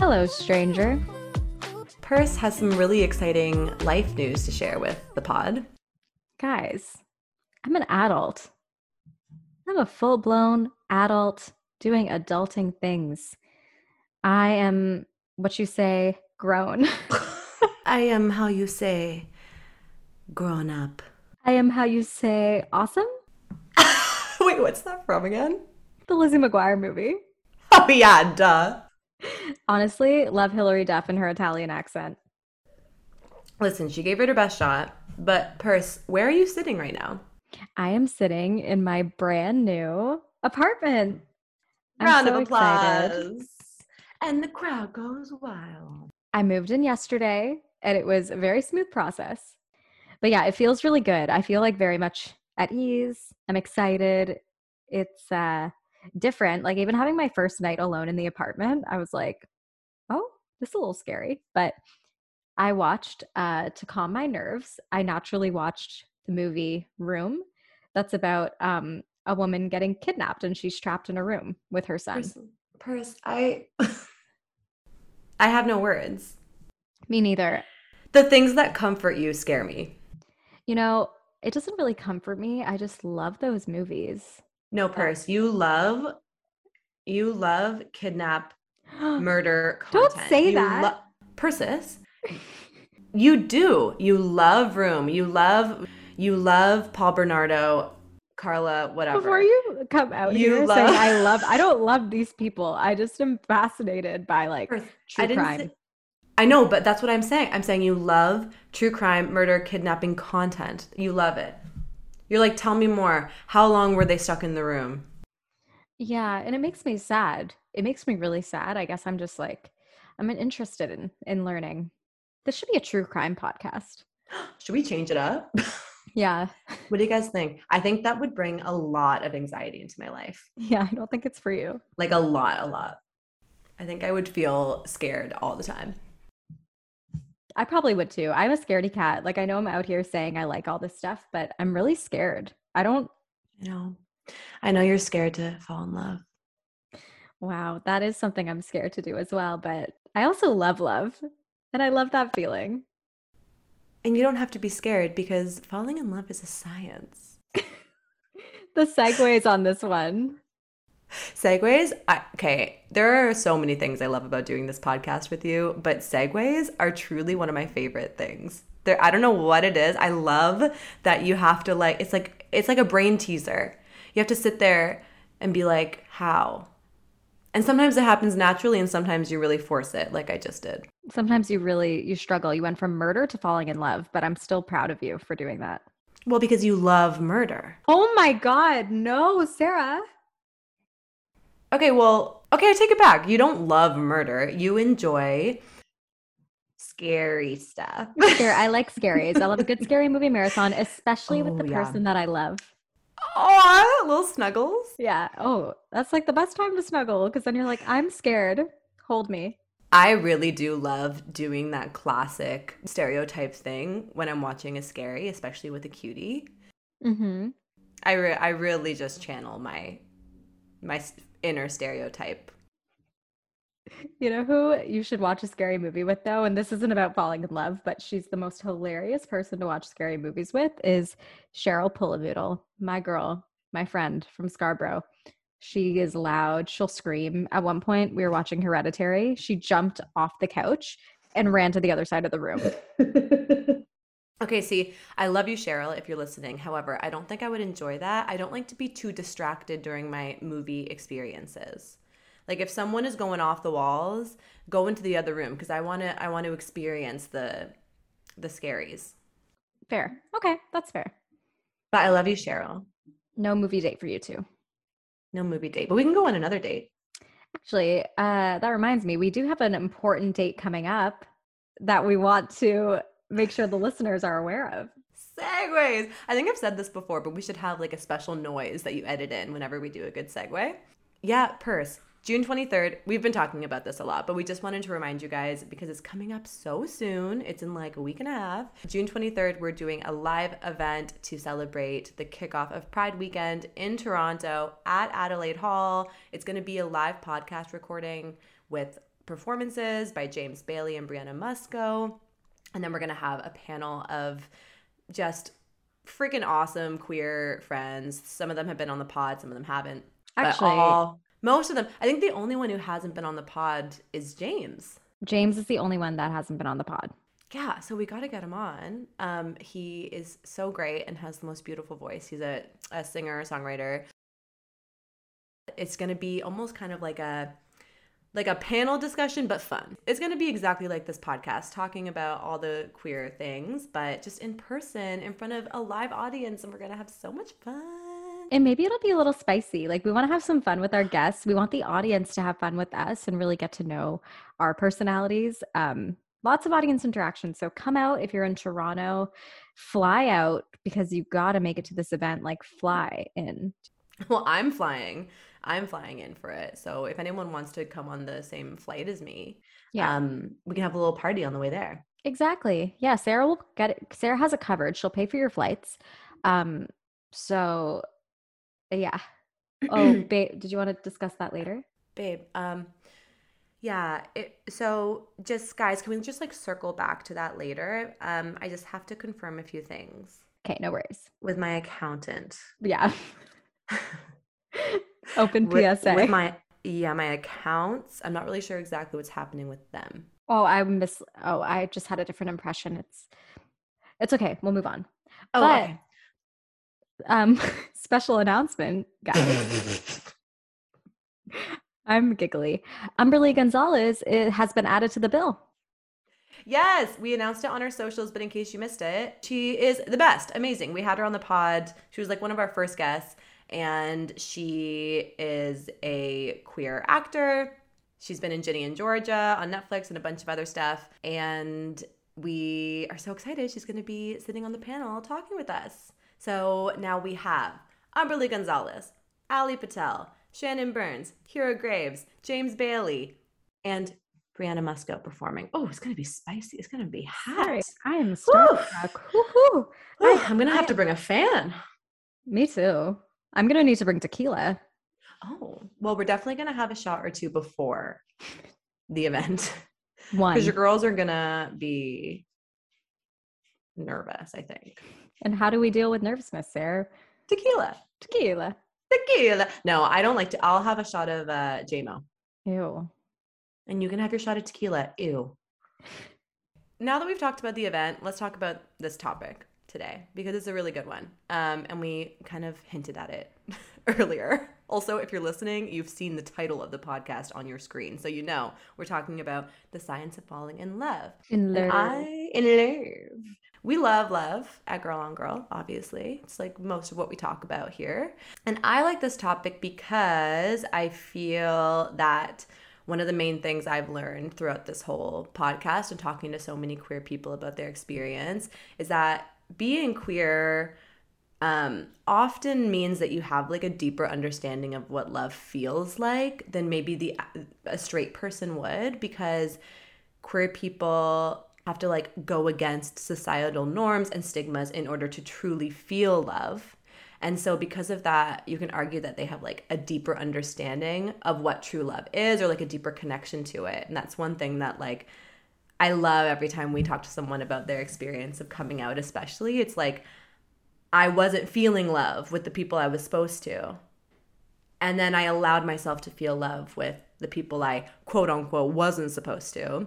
Hello, stranger. Purse has some really exciting life news to share with the pod. Guys, I'm an adult. I'm a full blown adult doing adulting things. I am what you say, grown. I am how you say, grown up. I am how you say, awesome? Wait, what's that from again? The Lizzie McGuire movie. Oh, yeah, duh. Honestly, love Hilary Duff and her Italian accent. Listen, she gave it her best shot. But, Purse, where are you sitting right now? I am sitting in my brand new apartment. I'm Round so of applause. Excited. And the crowd goes wild. I moved in yesterday and it was a very smooth process. But yeah, it feels really good. I feel like very much at ease. I'm excited. It's uh different. Like even having my first night alone in the apartment, I was like, "Oh, this is a little scary." But I watched uh to calm my nerves. I naturally watched the movie Room. That's about um a woman getting kidnapped and she's trapped in a room with her son. Purse, Purse I I have no words. Me neither. The things that comfort you scare me. You know, it doesn't really comfort me. I just love those movies. No, oh. Purse, you love you love kidnap murder content. Don't say you that. Lo- Persis. you do. You love Room. You love you love Paul Bernardo, Karla, whatever. Before you come out you here love- saying I love I don't love these people. I just am fascinated by like true I crime. Say- I know, but that's what I'm saying. I'm saying you love true crime, murder, kidnapping content. You love it. You're like, tell me more. How long were they stuck in the room? Yeah, and it makes me sad. It makes me really sad. I guess I'm just like, I'm interested in in learning. This should be a true crime podcast. should we change it up? Yeah. What do you guys think? I think that would bring a lot of anxiety into my life. Yeah, I don't think it's for you. Like a lot, a lot. I think I would feel scared all the time. I probably would too. I'm a scaredy cat. Like I know I'm out here saying I like all this stuff, but I'm really scared. I don't you know. I know you're scared to fall in love. Wow, that is something I'm scared to do as well, but I also love love. And I love that feeling. And you don't have to be scared because falling in love is a science. the segues on this one. Segues, I, okay, there are so many things I love about doing this podcast with you, but segues are truly one of my favorite things. There, I don't know what it is. I love that you have to like. It's like it's like a brain teaser. You have to sit there and be like, how? And sometimes it happens naturally, and sometimes you really force it, like I just did. Sometimes you really you struggle. You went from murder to falling in love, but I'm still proud of you for doing that. Well, because you love murder. Oh my God, no, Sarah. Okay, well, okay, I take it back. You don't love murder. You enjoy scary stuff. Scary. I like scaries. I love a good scary movie marathon, especially oh, with the yeah. person that I love. Oh, little snuggles. Yeah. Oh, that's like the best time to snuggle because then you're like, I'm scared. Hold me. I really do love doing that classic stereotype thing when I'm watching a scary, especially with a cutie. Mm-hmm. I re- I really just channel my my inner stereotype. You know who you should watch a scary movie with though, and this isn't about falling in love, but she's the most hilarious person to watch scary movies with is Cheryl Pullavoodle, my girl, my friend from Scarborough. She is loud. She'll scream. At one point, we were watching Hereditary. She jumped off the couch and ran to the other side of the room. Okay, see, I love you, Cheryl, if you're listening. However, I don't think I would enjoy that. I don't like to be too distracted during my movie experiences. Like if someone is going off the walls, go into the other room because I want to I want to experience the the scaries. Fair. Okay, that's fair. But I love you, Cheryl. No movie date for you two. No movie date, but we can go on another date. Actually, uh, that reminds me, we do have an important date coming up that we want to make sure the listeners are aware of. Segues. I think I've said this before, but we should have like a special noise that you edit in whenever we do a good segue. Yeah, purse. June 23rd, we've been talking about this a lot, but we just wanted to remind you guys because it's coming up so soon. It's in like a week and a half. June 23rd, we're doing a live event to celebrate the kickoff of Pride Weekend in Toronto at Adelaide Hall. It's going to be a live podcast recording with performances by James Bailey and Brianna Musco. And then we're going to have a panel of just freaking awesome queer friends. Some of them have been on the pod, some of them haven't. Actually, all, most of them. I think the only one who hasn't been on the pod is James. James is the only one that hasn't been on the pod. Yeah, so we got to get him on. Um, he is so great and has the most beautiful voice. He's a, a singer, songwriter. It's going to be almost kind of like a like a panel discussion, but fun. It's going to be exactly like this podcast, talking about all the queer things, but just in person, in front of a live audience, and we're going to have so much fun. And maybe it'll be a little spicy. Like, we want to have some fun with our guests. We want the audience to have fun with us and really get to know our personalities. Um, lots of audience interaction. So come out if you're in Toronto, fly out because you got to make it to this event. Like, fly in. Well, I'm flying. I'm flying in for it. So if anyone wants to come on the same flight as me, Yeah. um, we can have a little party on the way there. Exactly. Yeah, Sarah will get it. Sarah has it covered. She'll pay for your flights. Um, so yeah. Oh, babe, did you want to discuss that later? Babe, um, yeah. It, so just guys, can we just like circle back to that later? Um, I just have to confirm a few things Okay, no worries. with my accountant. Yeah. Open with, PSA. with my yeah my accounts. I'm not really sure exactly what's happening with them. oh, I miss oh, I just had a different impression. It's it's okay. We'll move on. Oh, But- okay. Um special announcement, guys. I'm giggly. Humberly Gonzalez it has been added to the bill. Yes, we announced it on our socials, but in case you missed it, she is the best. Amazing. We had her on the pod. She was like one of our first guests, and she is a queer actor. She's been in Ginny and Georgia on Netflix and a bunch of other stuff. And we are so excited. She's going to be sitting on the panel talking with us. So now we have Humberly Gonzalez, Ali Patel, Shannon Burns, Kira Graves, James Bailey, and Brianna Musco performing. Oh, it's gonna be spicy. It's gonna be hot. Sorry, I am starstruck. Woo-hoo. I'm gonna have to bring a fan. Me too. I'm gonna need to bring tequila. Oh, well, we're definitely gonna have a shot or two before the event One. because your girls are gonna be nervous. I think And how do we deal with nervousness, Sarah? tequila, Tequila. tequila. No, I don't like to. I'll have a shot of uh, JMO, Ew. and you can have your shot of tequila. Ew. Now that we've talked about the event, let's talk about this topic today because it's a really good one. Um, and we kind of hinted at it earlier. Also, if you're listening, you've seen the title of the podcast on your screen. So you know we're talking about the science of falling in love. In And love. I in love. We love love at Girl on Girl, obviously. It's like most of what we talk about here. And I like this topic because I feel that one of the main things I've learned throughout this whole podcast and talking to so many queer people about their experience is that being queer um, often means that you have like a deeper understanding of what love feels like than maybe the a straight person would because queer people have to like go against societal norms and stigmas in order to truly feel love. And so because of that, you can argue that they have like a deeper understanding of what true love is or like a deeper connection to it. And that's one thing that like I love every time we talk to someone about their experience of coming out, especially. It's like I wasn't feeling love with the people I was supposed to. And then I allowed myself to feel love with the people I quote unquote wasn't supposed to.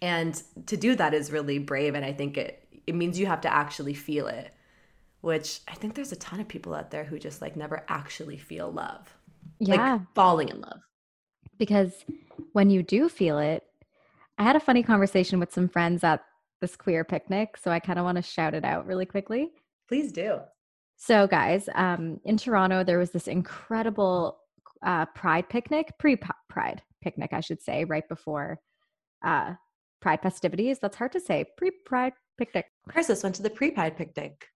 And to do that is really brave. And I think it, it means you have to actually feel it, which I think there's a ton of people out there who just like never actually feel love. Yeah. Like falling in love. Because when you do feel it, I had a funny conversation with some friends at this queer picnic. So I kind of want to shout it out really quickly. Please do. So, guys, um, in Toronto, there was this incredible uh, Pride picnic, pre Pride picnic, I should say, right before uh, Pride festivities. That's hard to say. Pre Pride picnic. Persis went to the pre Pride picnic.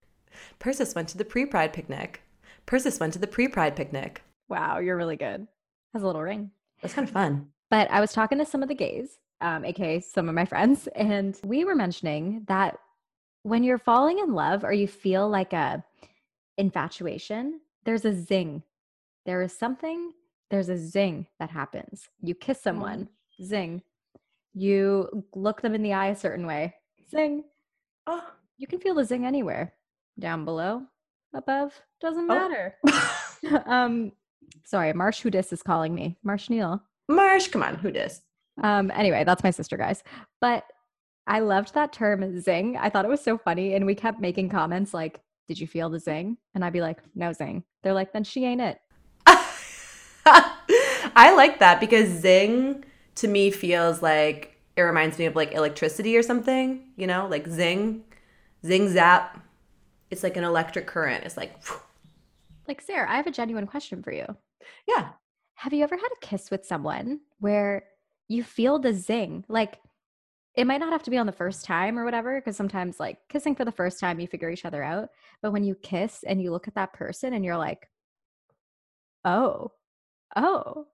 Persis went to the pre Pride picnic. Persis went to the pre Pride picnic. Wow, you're really good. Has a little ring. That's kind of fun. But I was talking to some of the gays, um, aka some of my friends, and we were mentioning that when you're falling in love or you feel like a infatuation, there's a zing. There is something, there's a zing that happens. You kiss someone, zing. You look them in the eye a certain way, zing. Oh, You can feel the zing anywhere. Down below, above, doesn't Oh. matter. um, sorry, Marsh Hudis is calling me. Marsh Neal. Marsh, come on, who dis? Um, anyway, that's my sister, guys. But I loved that term zing. I thought it was so funny. And we kept making comments like, Did you feel the zing? And I'd be like, No zing. They're like, Then she ain't it. I like that because zing to me feels like it reminds me of like electricity or something, you know, like zing, zing zap. It's like an electric current. It's like, Like, Sarah, I have a genuine question for you. yeah. Have you ever had a kiss with someone where you feel the zing? Like, it might not have to be on the first time or whatever, because sometimes, like, kissing for the first time, you figure each other out. But when you kiss and you look at that person and you're like, oh, oh,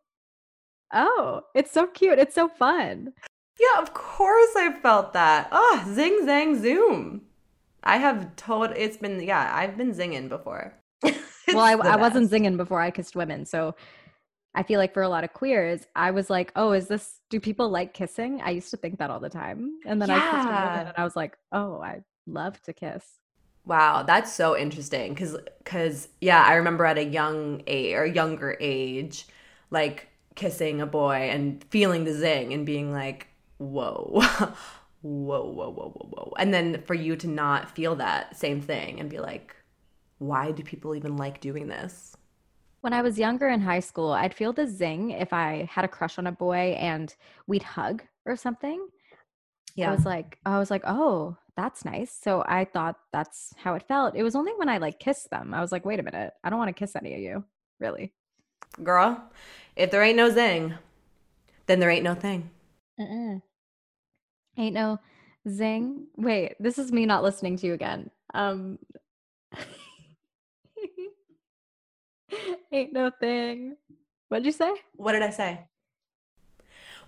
oh, it's so cute. It's so fun. Yeah, of course I felt that. Oh, zing, zang, zoom. I have told, it's been, yeah, I've been zinging before. well, I, I wasn't zinging before I kissed women. So I feel like for a lot of queers, I was like, oh, is this, do people like kissing? I used to think that all the time. And then I kissed a woman and I was like, oh, I love to kiss. Wow, that's so interesting cuz cuz yeah, I remember at a young age or younger age like kissing a boy and feeling the zing and being like, "Whoa." whoa, whoa, whoa, whoa, whoa. And then for you to not feel that same thing and be like, "Why do people even like doing this?" When I was younger in high school, I'd feel the zing if I had a crush on a boy and we'd hug or something. Yeah. I was like, I was like, oh, that's nice. So I thought that's how it felt. It was only when I like kissed them. I was like, wait a minute, I don't want to kiss any of you, really. Girl, if there ain't no zing, then there ain't no thing. Mm-mm. Ain't no zing. Wait, this is me not listening to you again. Um, ain't no thing. What'd you say? What did I say?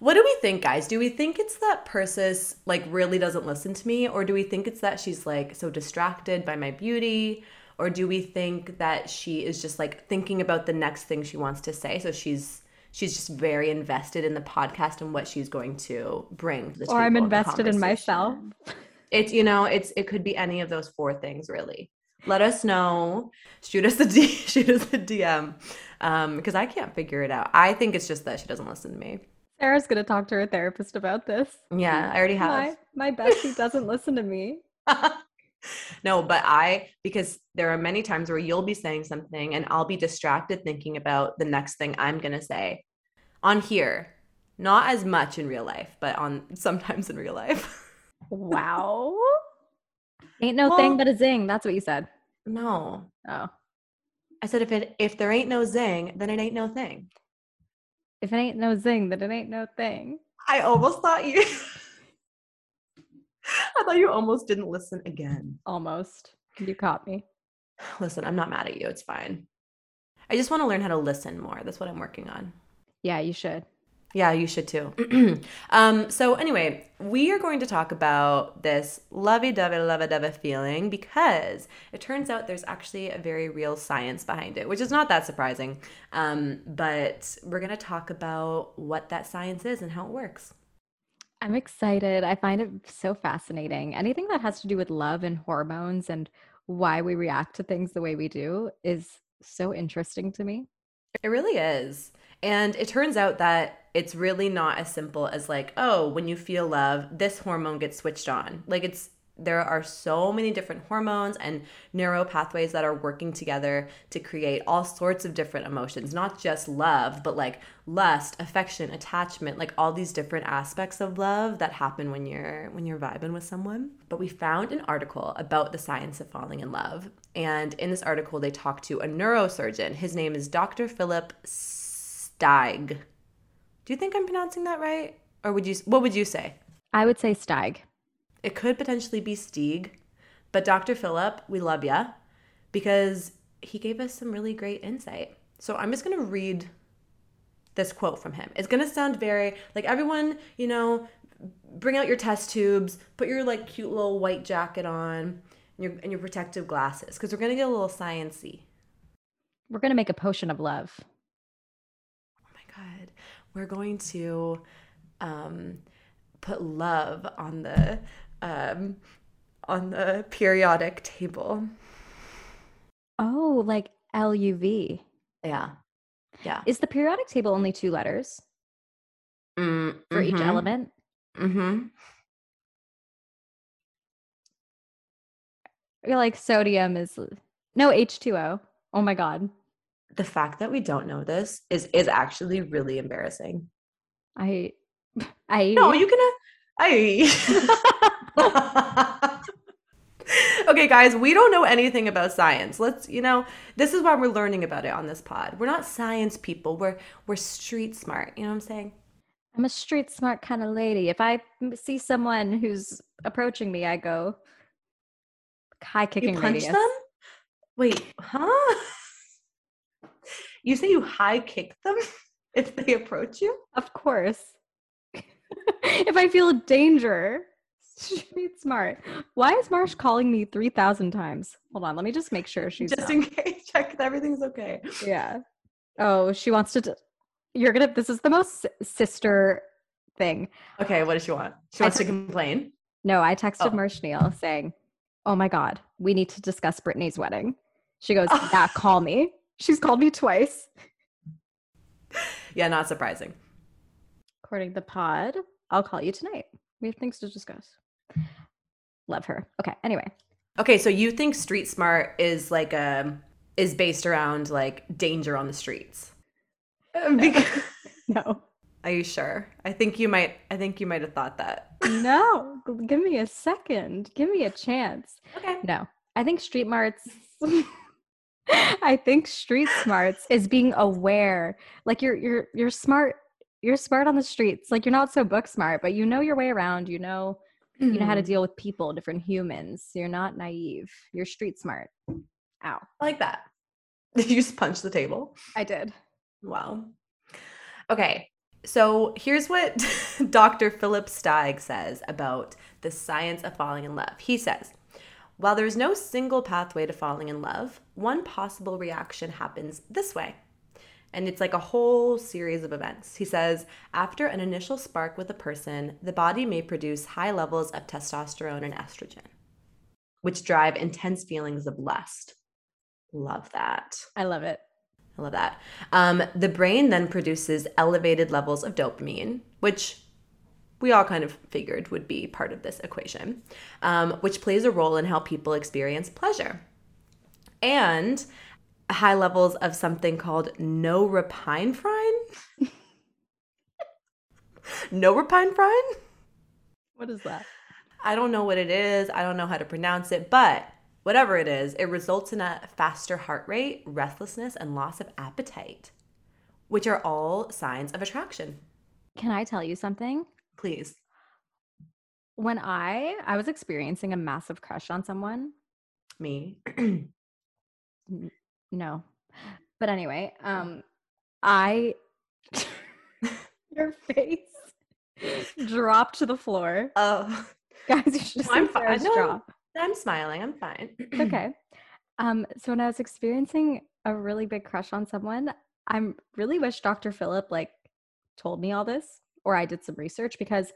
What do we think, guys? Do we think it's that Persis like really doesn't listen to me, or do we think it's that she's like so distracted by my beauty, or do we think that she is just like thinking about the next thing she wants to say? So she's she's just very invested in the podcast and what she's going to bring to the Or I'm table in the invested in myself. It's you know, it's it could be any of those four things really. Let us know. Shoot us a D shoot us a DM. Um, because I can't figure it out. I think it's just that she doesn't listen to me. Sarah's gonna talk to her therapist about this. Yeah, I already have. My, my bestie doesn't listen to me. no, but I because there are many times where you'll be saying something and I'll be distracted thinking about the next thing I'm gonna say on here. Not as much in real life, but on sometimes in real life. Wow. Ain't no Well- thing but a zing. That's what you said. No. Oh. I said if it if there ain't no zing, then it ain't no thing. If it ain't no zing, then it ain't no thing. I almost thought you I thought you almost didn't listen again. Almost. You caught me. Listen, I'm not mad at you. It's fine. I just want to learn how to listen more. That's what I'm working on. Yeah, you should. Yeah, you should too. um, so anyway, we are going to talk about this lovey-dovey, lovey-dovey feeling because it turns out there's actually a very real science behind it, which is not that surprising. Um, but we're going to talk about what that science is and how it works. I'm excited. I find it so fascinating. Anything that has to do with love and hormones and why we react to things the way we do is so interesting to me. It really is. And it turns out that it's really not as simple as like, oh, when you feel love, this hormone gets switched on. Like it's there are so many different hormones and neuro pathways that are working together to create all sorts of different emotions, not just love, but like lust, affection, attachment, like all these different aspects of love that happen when you're when you're vibing with someone. But we found an article about the science of falling in love. And in this article they talked to a neurosurgeon. His name is Dr. Philip Steig. Do you think I'm pronouncing that right? Or would you what would you say? I would say Steig. It could potentially be Stieg, but Dr. Philip, we love ya because he gave us some really great insight. So I'm just going to read this quote from him. It's going to sound very like everyone, you know, bring out your test tubes, put your like cute little white jacket on and your and your protective glasses because we're going to get a little sciency. We're going to make a potion of love. We're going to um put love on the um, on the periodic table. Oh, like LUV. Yeah. Yeah. Is the periodic table only two letters mm, for mm-hmm. each element? Mm-hmm. You're like sodium is no H2O. Oh my god. The fact that we don't know this is is actually really embarrassing. I I No, you can I okay, guys, we don't know anything about science. Let's, you know, this is why we're learning about it on this pod. We're not science people. We're we're street smart. You know what I'm saying? I'm a street smart kind of lady. If I see someone who's approaching me, I go high kicking you punch radius. them. Wait, huh? You say you high kick them if they approach you? Of course. if I feel danger, street smart. Why is Marsh calling me 3,000 times? Hold on, let me just make sure she's just in case, check that everything's okay. Yeah. Oh, she wants to. T- You're gonna. This is the most sister thing. Okay, what does she want? She wants t- to complain. No, I texted oh. Marsh Neal saying, "Oh my God, we need to discuss Brittany's wedding." She goes, "Yeah, call me." She's called me twice. Yeah, not surprising. According to the pod, I'll call you tonight. We have things to discuss. Love her. Okay. Anyway. Okay, so you think street smart is like a um, is based around like danger on the streets? Because, no. Are you sure? I think you might I think you might have thought that. No. Give me a second. Give me a chance. Okay. No. I think street smarts I think street smarts is being aware. Like you're you're you're smart you're smart on the streets. Like you're not so book smart, but you know your way around. You know, mm-hmm. you know how to mm-hmm. deal with people, different humans. You're not naive. You're street smart. Ow. I like that. Did you just punch the table? I did. Wow. Okay. So here's what Dr. Philip Stieg says about the science of falling in love. He says, while there's no single pathway to falling in love, one possible reaction happens this way. And it's like a whole series of events. He says, after an initial spark with a person, the body may produce high levels of testosterone and estrogen, which drive intense feelings of lust. Love that. I love it. I love that. Um, the brain then produces elevated levels of dopamine, which we all kind of figured would be part of this equation, um, which plays a role in how people experience pleasure. And high levels of something called norepinephrine. norepinephrine? What is that? I don't know what it is. I don't know how to pronounce it, but whatever it is, it results in a faster heart rate, restlessness, and loss of appetite, which are all signs of attraction. Can I tell you something? Please. When I I was experiencing a massive crush on someone, me. No. But anyway, um I your face dropped to the floor. Oh. Guys, you should I'm fine. No, I'm smiling. I'm fine. okay. Um, so when I was experiencing a really big crush on someone, I'm really wish Dr. Philip like told me all this or I did some research because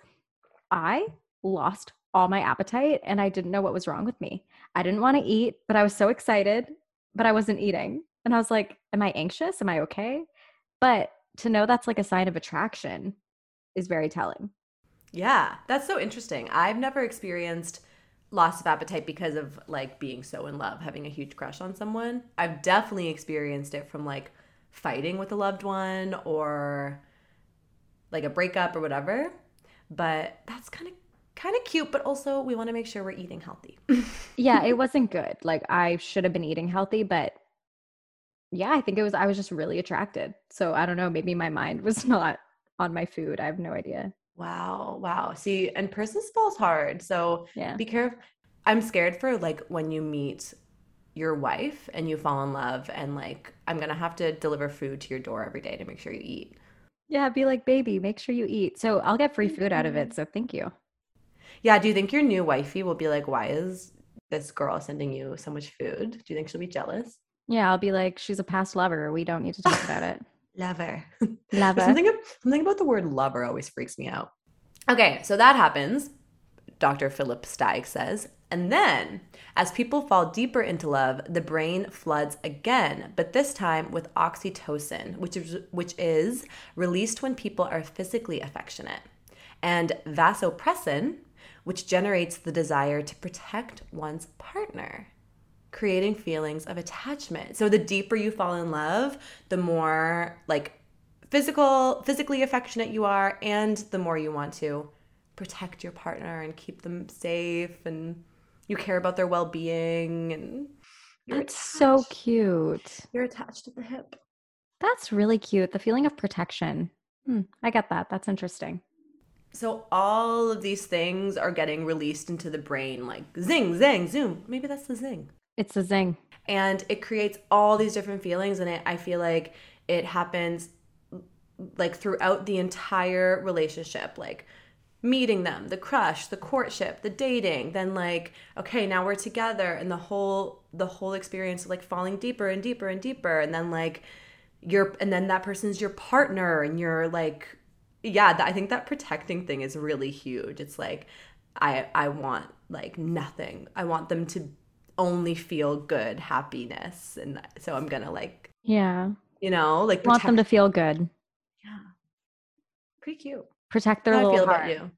I lost all my appetite and I didn't know what was wrong with me. I didn't want to eat, but I was so excited but I wasn't eating. And I was like, am I anxious? Am I okay? But to know that's like a sign of attraction is very telling. Yeah, that's so interesting. I've never experienced loss of appetite because of like being so in love, having a huge crush on someone. I've definitely experienced it from like fighting with a loved one or like a breakup or whatever. But that's kind of kind of cute, but also we want to make sure we're eating healthy. yeah, it wasn't good. Like I should have been eating healthy, but yeah, I think it was I was just really attracted. So I don't know, maybe my mind was not on my food. I have no idea. Wow, wow. See, and persons falls hard. So yeah. be careful. I'm scared for like when you meet your wife and you fall in love and like I'm gonna have to deliver food to your door every day to make sure you eat. Yeah, be like, baby, make sure you eat. So I'll get free food out of it. Mm-hmm. So thank you. Yeah. Do you think your new wifey will be like, why is this girl sending you so much food? Do you think she'll be jealous? Yeah, I'll be like, she's a past lover. We don't need to talk about it. lover. Lover. something, something about the word lover always freaks me out. Okay, so that happens, Dr. Philip Stieg says. And then, as people fall deeper into love, the brain floods again, but this time with oxytocin, which is, which is released when people are physically affectionate, and vasopressin, which generates the desire to protect one's partner, creating feelings of attachment. So the deeper you fall in love, the more like physical physically affectionate you are and the more you want to protect your partner and keep them safe and you care about their well-being and that's so cute. You're attached at the hip. That's really cute the feeling of protection. Hmm, i get that that's interesting. So all of these things are getting released into the brain like zing zang zoom. Maybe that's the zing. It's the zing. And it creates all these different feelings and it i feel like it happens like throughout the entire relationship. Like meeting them the crush the courtship the dating then like okay now we're together and the whole the whole experience of like falling deeper and deeper and deeper and then like you're and then that person's your partner and you're like yeah i think that protecting thing is really huge it's like i i want like nothing i want them to only feel good happiness and so i'm gonna like yeah you know like protect- want them to feel good Yeah. pretty cute. Protect their little I feel heart. about you.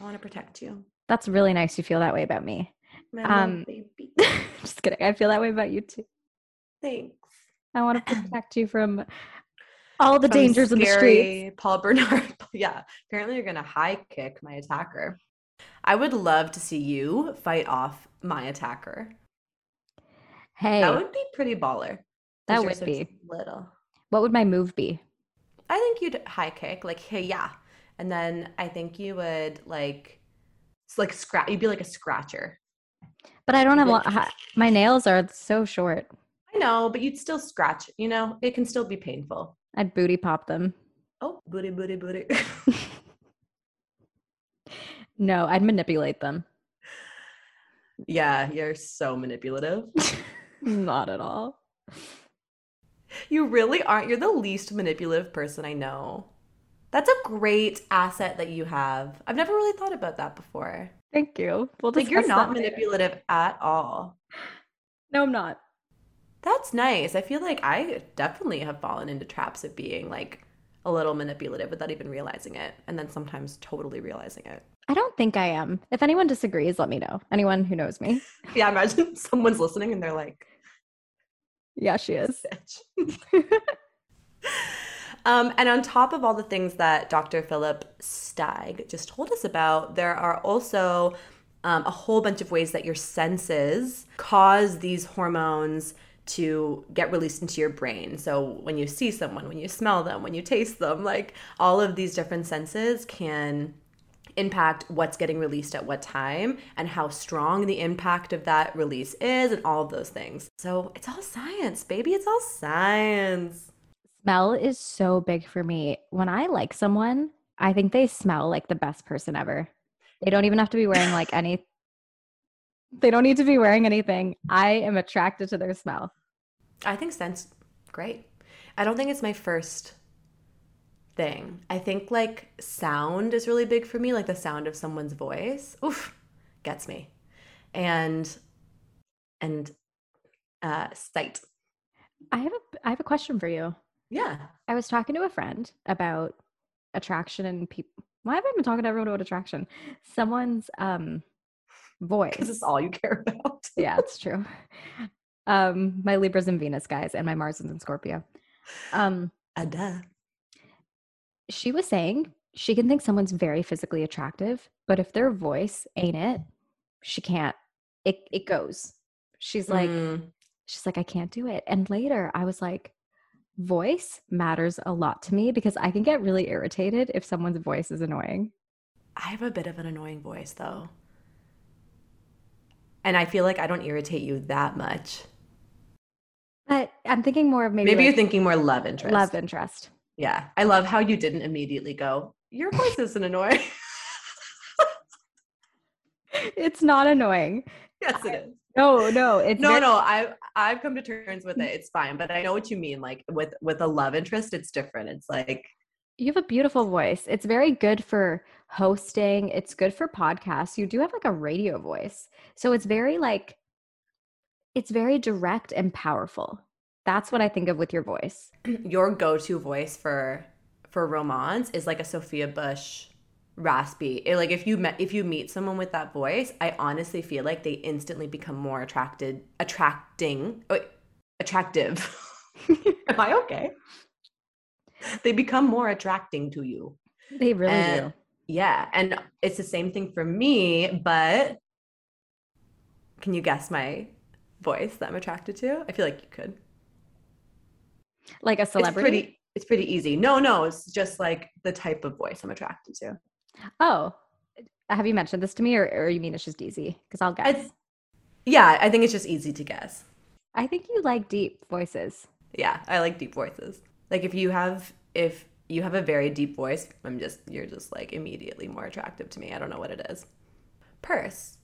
I want to protect you. That's really nice. You feel that way about me. My um, baby. just kidding. I feel that way about you too. Thanks. I want to protect you from all the from dangers in the street. Paul Bernard. yeah. Apparently, you're gonna high kick my attacker. I would love to see you fight off my attacker. Hey, that would be pretty baller. That would be little. What would my move be? I think you'd high kick, like, hey, yeah. And then I think you would like, like scratch, you'd be like a scratcher. But I don't have, like, my nails are so short. I know, but you'd still scratch, you know, it can still be painful. I'd booty pop them. Oh, booty, booty, booty. no, I'd manipulate them. Yeah, you're so manipulative. Not at all. You really aren't. You're the least manipulative person I know. That's a great asset that you have. I've never really thought about that before. Thank you. Well, like you're not manipulative later. at all. No, I'm not. That's nice. I feel like I definitely have fallen into traps of being like a little manipulative without even realizing it, and then sometimes totally realizing it. I don't think I am. If anyone disagrees, let me know. Anyone who knows me. yeah, imagine someone's listening and they're like, yeah, she is. um, and on top of all the things that Dr. Philip Stieg just told us about, there are also um, a whole bunch of ways that your senses cause these hormones to get released into your brain. So when you see someone, when you smell them, when you taste them, like all of these different senses can impact what's getting released at what time and how strong the impact of that release is and all of those things. So it's all science, baby. It's all science. Smell is so big for me. When I like someone, I think they smell like the best person ever. They don't even have to be wearing like any they don't need to be wearing anything. I am attracted to their smell. I think scent's great. I don't think it's my first thing. I think like sound is really big for me, like the sound of someone's voice. Oof, gets me. And and uh sight. I have a I have a question for you. Yeah. I was talking to a friend about attraction and people. Why have I been talking to everyone about attraction? Someone's um voice. Because it's all you care about. yeah, it's true. Um, my Libras and Venus guys, and my Mars is in Scorpio. Um, duh. She was saying she can think someone's very physically attractive, but if their voice ain't it, she can't. It it goes. She's like, mm. she's like, I can't do it. And later, I was like, voice matters a lot to me because I can get really irritated if someone's voice is annoying. I have a bit of an annoying voice though. And I feel like I don't irritate you that much. But I'm thinking more of maybe. Maybe like you're thinking more love interest. Love interest. Yeah. I love how you didn't immediately go, Your voice isn't annoying. it's not annoying. Yes, it is. No, no, it's no, very- no. I I've come to terms with it. It's fine, but I know what you mean. Like with with a love interest, it's different. It's like you have a beautiful voice. It's very good for hosting. It's good for podcasts. You do have like a radio voice, so it's very like it's very direct and powerful. That's what I think of with your voice. Your go-to voice for for romance is like a Sophia Bush raspy. It, like if you met if you meet someone with that voice, I honestly feel like they instantly become more attracted attracting wait, attractive. Am I okay? They become more attracting to you. They really and, do. Yeah, and it's the same thing for me, but can you guess my voice that I'm attracted to? I feel like you could. Like a celebrity? It's pretty, it's pretty easy. No, no, it's just like the type of voice I'm attracted to. Oh, have you mentioned this to me, or, or you mean it's just easy? Because I'll guess. It's, yeah, I think it's just easy to guess. I think you like deep voices. Yeah, I like deep voices. Like if you have if you have a very deep voice, I'm just you're just like immediately more attractive to me. I don't know what it is. Purse.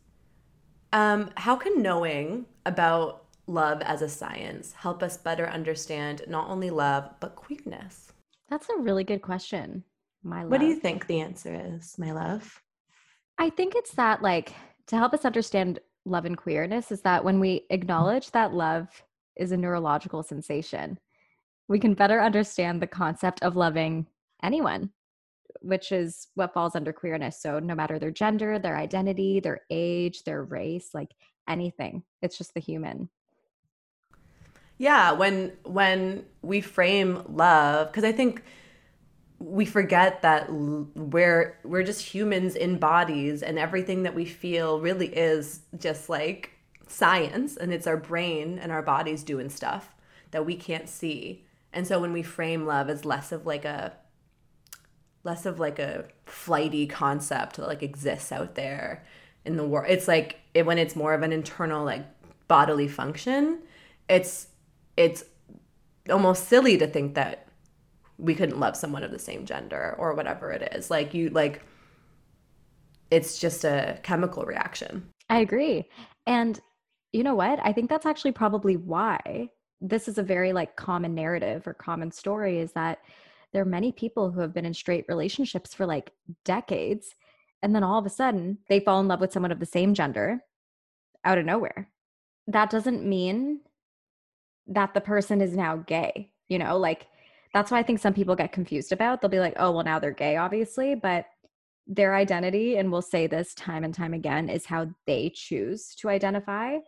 Um, how can knowing about love as a science help us better understand not only love but queerness? That's a really good question my love. What do you think the answer is, my love? I think it's that, like, to help us understand love and queerness, is that when we acknowledge that love is a neurological sensation, we can better understand the concept of loving anyone, which is what falls under queerness. So, no matter their gender, their identity, their age, their race, like anything, it's just the human. Yeah, when when we frame love, because I think we forget that we're we're just humans in bodies and everything that we feel really is just like science and it's our brain and our bodies doing stuff that we can't see. And so when we frame love as less of like a less of like a flighty concept that like exists out there in the world it's like it, when it's more of an internal like bodily function it's it's almost silly to think that we couldn't love someone of the same gender or whatever it is. Like you like it's just a chemical reaction. I agree. And you know what? I think that's actually probably why this is a very like common narrative or common story is that there are many people who have been in straight relationships for like decades and then all of a sudden they fall in love with someone of the same gender out of nowhere. That doesn't mean that the person is now gay, you know, like that's why I think some people get confused about. They'll be like, oh, well, now they're gay, obviously, but their identity, and we'll say this time and time again, is how they choose to identify.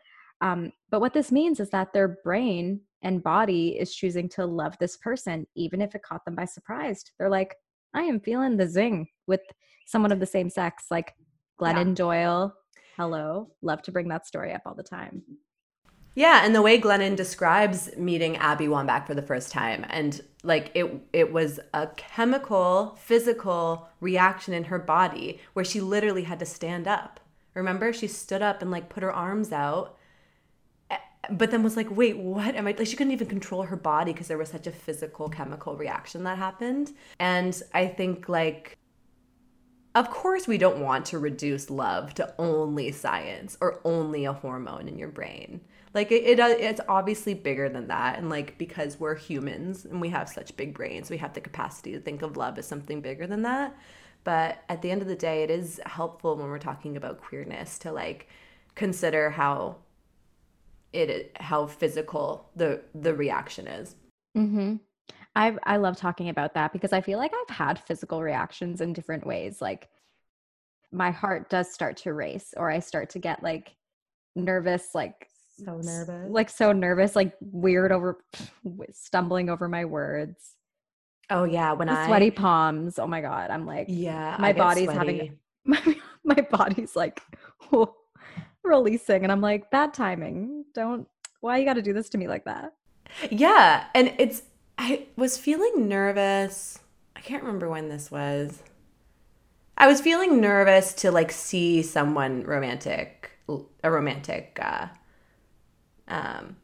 Um, but what this means is that their brain and body is choosing to love this person, even if it caught them by surprise. They're like, I am feeling the zing with someone of the same sex, like Glennon yeah. Doyle. Hello. Love to bring that story up all the time. Yeah, and the way Glennon describes meeting Abby Wambach for the first time, and like it, it was a chemical, physical reaction in her body where she literally had to stand up. Remember, she stood up and like put her arms out, eh, but then was like, "Wait, what am I?" Like she couldn't even control her body because there was such a physical, chemical reaction that happened. And I think like of course, we don't want to reduce love to only science or only a hormone in your brain. Like it, it, uh, it's obviously bigger than that, and like because we're humans and we have such big brains, we have the capacity to think of love as something bigger than that. But at the end of the day, it is helpful when we're talking about queerness to like consider how it how physical the the reaction is. Mm-hmm. I I love talking about that because I feel like I've had physical reactions in different ways. Like my heart does start to race, or I start to get like nervous, like so nervous, like so nervous, like weird over stumbling over my words. Oh yeah, when the I sweaty palms. Oh my god, I'm like yeah, my body's sweaty. having my my body's like releasing, and I'm like bad timing. Don't why you got to do this to me like that? Yeah, and it's I was feeling nervous. I can't remember when this was. I was feeling nervous to like see someone romantic, a romantic, uh, um,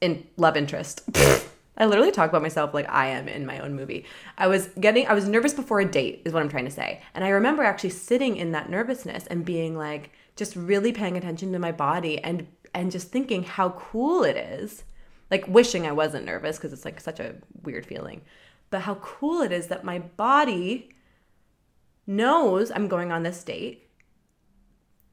in love interest. I literally talk about myself like I am in my own movie. I was getting, I was nervous before a date, is what I'm trying to say. And I remember actually sitting in that nervousness and being like, just really paying attention to my body and and just thinking how cool it is like wishing I wasn't nervous because it's like such a weird feeling. But how cool it is that my body knows I'm going on this date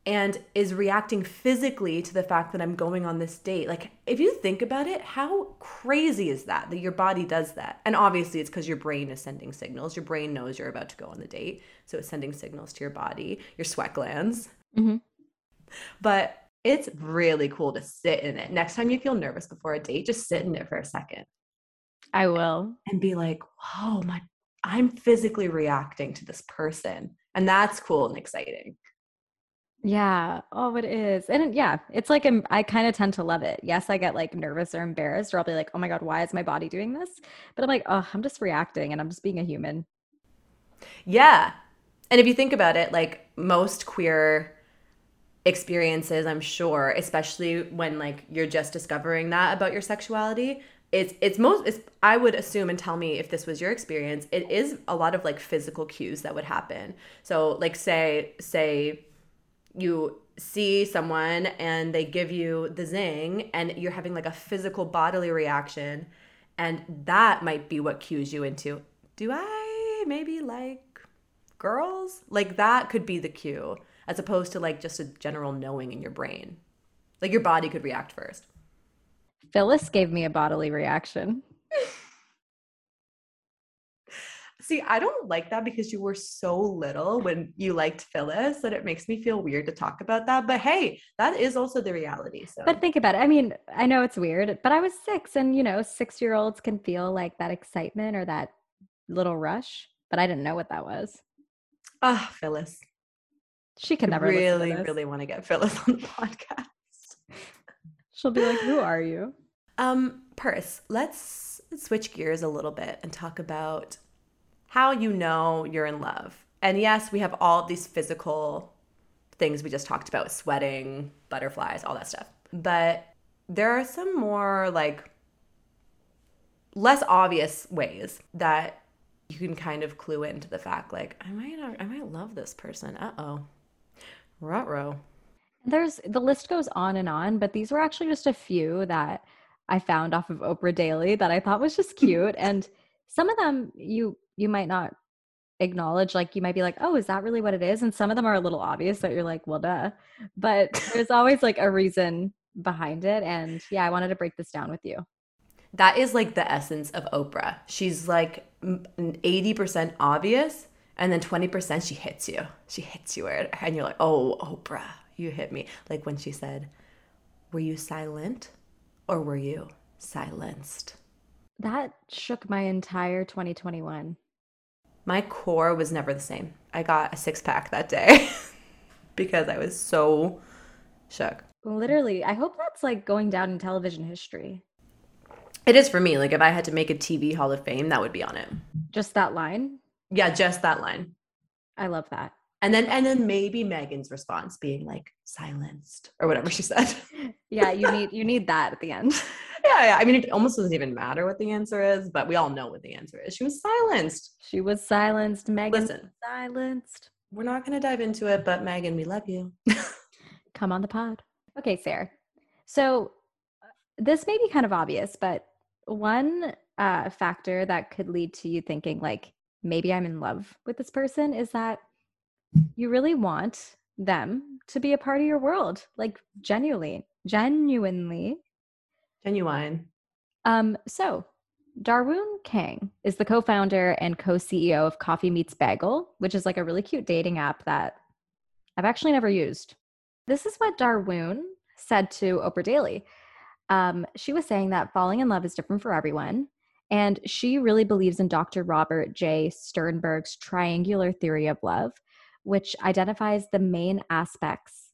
and is reacting physically to the fact that I'm going on this date. Like, if you think about it, how crazy is that that your body does that? And obviously, it's because your brain is sending signals. Your brain knows you're about to go on the date. So it's sending signals to your body, your sweat glands. Mm-hmm. But it's really cool to sit in it. Next time you feel nervous before a date, just sit in it for a second. I will. And be like, whoa, my I'm physically reacting to this person. And that's cool and exciting. Yeah. Oh, it is. And yeah, it's like I'm, I kind of tend to love it. Yes, I get like nervous or embarrassed, or I'll be like, oh my God, why is my body doing this? But I'm like, oh, I'm just reacting and I'm just being a human. Yeah. And if you think about it, like most queer experiences i'm sure especially when like you're just discovering that about your sexuality it's it's most it's, i would assume and tell me if this was your experience it is a lot of like physical cues that would happen so like say say you see someone and they give you the zing and you're having like a physical bodily reaction and that might be what cues you into do i maybe like girls like that could be the cue as opposed to like just a general knowing in your brain. Like your body could react first. Phyllis gave me a bodily reaction. See, I don't like that because you were so little when you liked Phyllis that it makes me feel weird to talk about that. But hey, that is also the reality. So But think about it. I mean, I know it's weird, but I was 6 and you know, 6-year-olds can feel like that excitement or that little rush, but I didn't know what that was. Ah, oh, Phyllis. She can never really, really want to get Phyllis on the podcast. She'll be like, "Who are you?" Um, Purse. Let's switch gears a little bit and talk about how you know you're in love. And yes, we have all these physical things we just talked about: sweating, butterflies, all that stuff. But there are some more like less obvious ways that you can kind of clue into the fact like I might I might love this person. Uh-oh. Rutro. There's the list goes on and on, but these were actually just a few that I found off of Oprah Daily that I thought was just cute. and some of them you you might not acknowledge like you might be like oh is that really what it is? And some of them are a little obvious that you're like well duh. But there's always like a reason behind it and yeah i wanted to break this down with you. That is like the essence of oprah. She's like 80% obvious and then 20% she hits you. She hits you and you're like oh oprah you hit me. Like when she said were you silent or were you silenced? That shook my entire 2021 my core was never the same i got a six pack that day because i was so shook literally i hope that's like going down in television history it is for me like if i had to make a tv hall of fame that would be on it just that line yeah, just that line. I love that. And then and then maybe Meghan's response being like silenced or whatever she said. yeah, you need you need that at the end. Yeah, yeah. I mean, it almost doesn't even matter what the answer is, but we all know what the answer is. She was silenced. She was silenced. Meghan Listen, silenced. We're not going to dive into it, but Meghan, we love you. Come on the pod. Okay, Sarah. So this may be kind of obvious, but one uh, factor that could lead to you thinking like maybe I'm in love with this person is that you really want them to be a part of your world, like genuinely. genuinely. Genuine. Um, so Dawoon Kang is the co-founder and co-CEO of Coffee Meets Bagel, which is like a really cute dating app that I've actually never used. This is what Dawoon said to Oprah Daily. Um, she was saying that falling in love is different for everyone. And she really believes in Dr. Robert J. Sternberg's triangular theory of love, which identifies the main aspects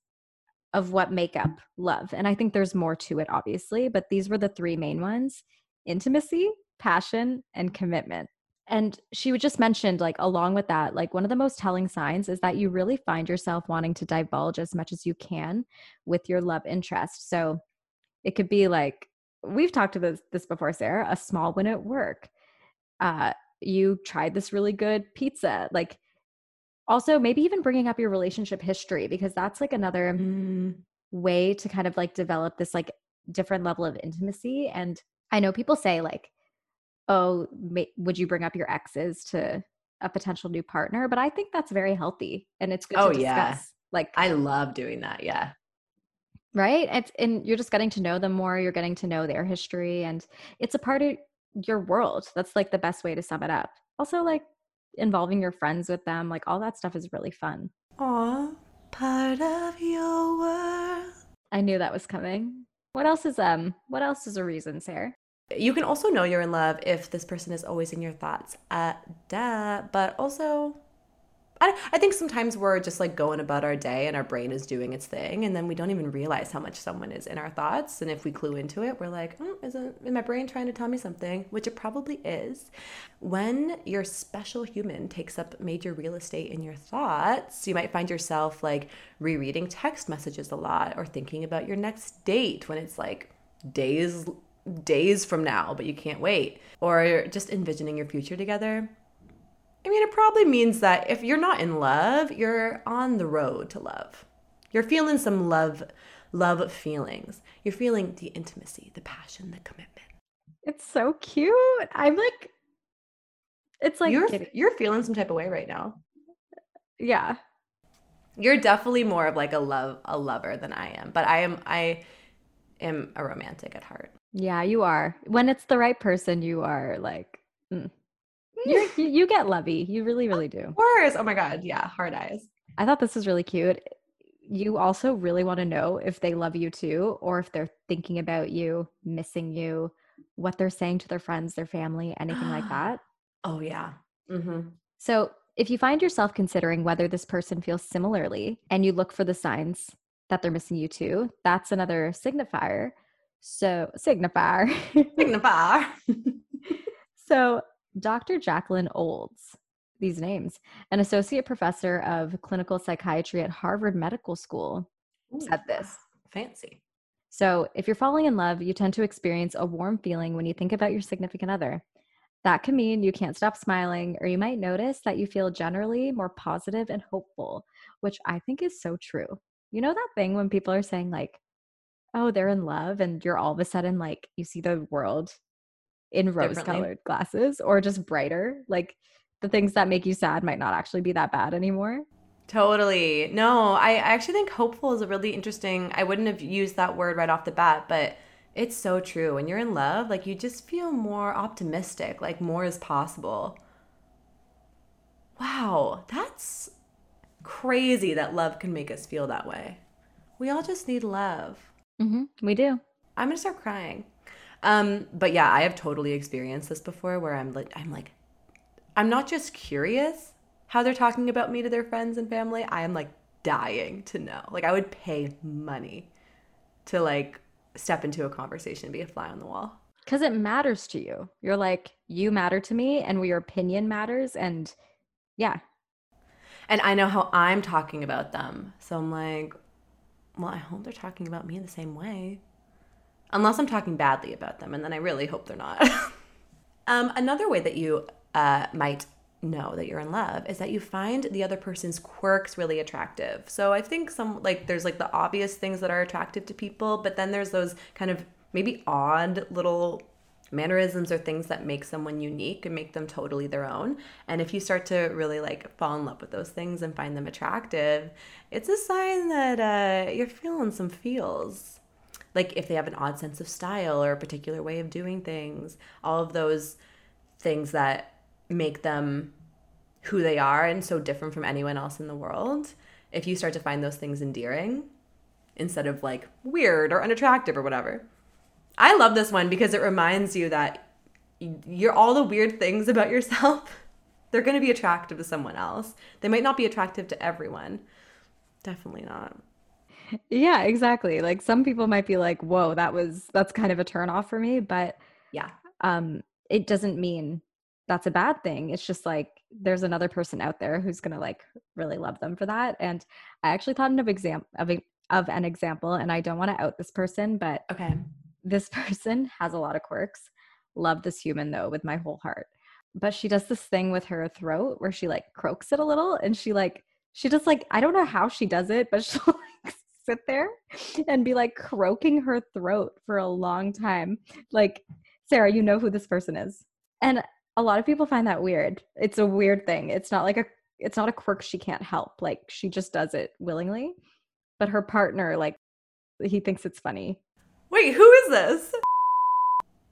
of what make up love. And I think there's more to it, obviously, but these were the three main ones intimacy, passion, and commitment. And she just mentioned, like, along with that, like, one of the most telling signs is that you really find yourself wanting to divulge as much as you can with your love interest. So it could be like, we've talked about this, this before, Sarah, a small win at work. Uh, you tried this really good pizza. Like, also maybe even bringing up your relationship history because that's like another mm. way to kind of like develop this like different level of intimacy and i know people say like oh may, would you bring up your exes to a potential new partner? But i think that's very healthy and it's good oh, to discuss yeah. like i love doing that yeah. Right? It's and you're just getting to know them more you're getting to know their history and it's a part of your world. That's like the best way to sum it up. Also like involving your friends with them like all that stuff is really fun. Aw, part of your world. I knew that was coming. What else is um what else is a reason sarah? You can also know you're in love if this person is always in your thoughts uh duh but also I, I think sometimes we're just like going about our day and our brain is doing its thing and then we don't even realize how much someone is in our thoughts and if we clue into it we're like oh, is, it, is my brain trying to tell me something which it probably is. When your special human takes up major real estate in your thoughts you might find yourself like rereading text messages a lot or thinking about your next date when it's like days days from now but you can't wait or just envisioning your future together I mean, it probably means that if you're not in love, you're on the road to love. You're feeling some love, love feelings. You're feeling the intimacy, the passion, the commitment. It's so cute. I'm like, it's like you're you're feeling some type of way right now. Yeah, you're definitely more of like a love a lover than I am, but I am I am a romantic at heart. Yeah, you are. When it's the right person, you are like. Mm you you get lovey. You really, really do. Of course. Oh my God. Yeah. Hard eyes. I thought this was really cute. You also really want to know if they love you too, or if they're thinking about you, missing you, what they're saying to their friends, their family, anything like that. Oh, yeah. Mm-hmm. So if you find yourself considering whether this person feels similarly and you look for the signs that they're missing you too, that's another signifier. So, signifier. signifier. so, Dr. Jacqueline Olds, these names, an associate professor of clinical psychiatry at Harvard Medical School, Ooh, said this. Fancy. So, if you're falling in love, you tend to experience a warm feeling when you think about your significant other. That can mean you can't stop smiling, or you might notice that you feel generally more positive and hopeful, which I think is so true. You know that thing when people are saying, like, oh, they're in love, and you're all of a sudden like, you see the world in rose colored glasses or just brighter. Like the things that make you sad might not actually be that bad anymore. Totally. No, I actually think hopeful is a really interesting. I wouldn't have used that word right off the bat, but it's so true. When you're in love, like you just feel more optimistic, like more is possible. Wow, that's crazy that love can make us feel that way. We all just need love. Mm-hmm, we do. I'm gonna start crying. Um, but yeah, I have totally experienced this before where I'm like I'm like I'm not just curious how they're talking about me to their friends and family. I am like dying to know. Like I would pay money to like step into a conversation and be a fly on the wall. Cuz it matters to you. You're like you matter to me and your opinion matters and yeah. And I know how I'm talking about them. So I'm like, well, I hope they're talking about me in the same way unless I'm talking badly about them, and then I really hope they're not. um, another way that you uh, might know that you're in love is that you find the other person's quirks really attractive. So I think some like there's like the obvious things that are attractive to people, but then there's those kind of maybe odd little mannerisms or things that make someone unique and make them totally their own. And if you start to really like fall in love with those things and find them attractive, it's a sign that uh, you're feeling some feels. Like if they have an odd sense of style or a particular way of doing things, all of those things that make them who they are and so different from anyone else in the world. If you start to find those things endearing instead of like weird or unattractive or whatever. I love this one because it reminds you that you're all the weird things about yourself they're going to be attractive to someone else. They might not be attractive to everyone. Definitely not. Yeah, exactly. Like some people might be like, "Whoa, that was that's kind of a turn off for me," but yeah. Um it doesn't mean that's a bad thing. It's just like there's another person out there who's going to like really love them for that. And I actually thought of exam of a, of an example and I don't want to out this person, but okay. This person has a lot of quirks. Love this human though with my whole heart but she does this thing with her throat where she like croaks it a little and she like she just like I don't know how she does it, but she'll like sit there and be like croaking her throat for a long time. Like, Sarah, you know who this person is. And a lot of people find that weird. It's a weird thing. It's not like a it's not a quirk she can't help. Like she just does it willingly. But her partner like he thinks it's funny. Wait, who is this?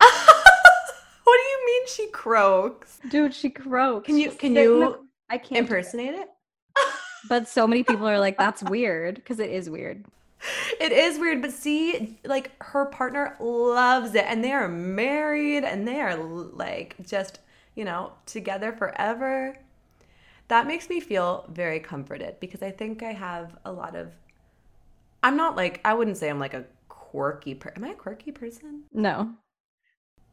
What do you mean she croaks? Dude, she croaks. Can you can you I can't impersonate it? But so many people are like, that's weird because it is weird. It is weird, but see, like her partner loves it, and they are married, and they are like just you know together forever. That makes me feel very comforted because I think I have a lot of. I'm not like I wouldn't say I'm like a quirky. Per- Am I a quirky person? No.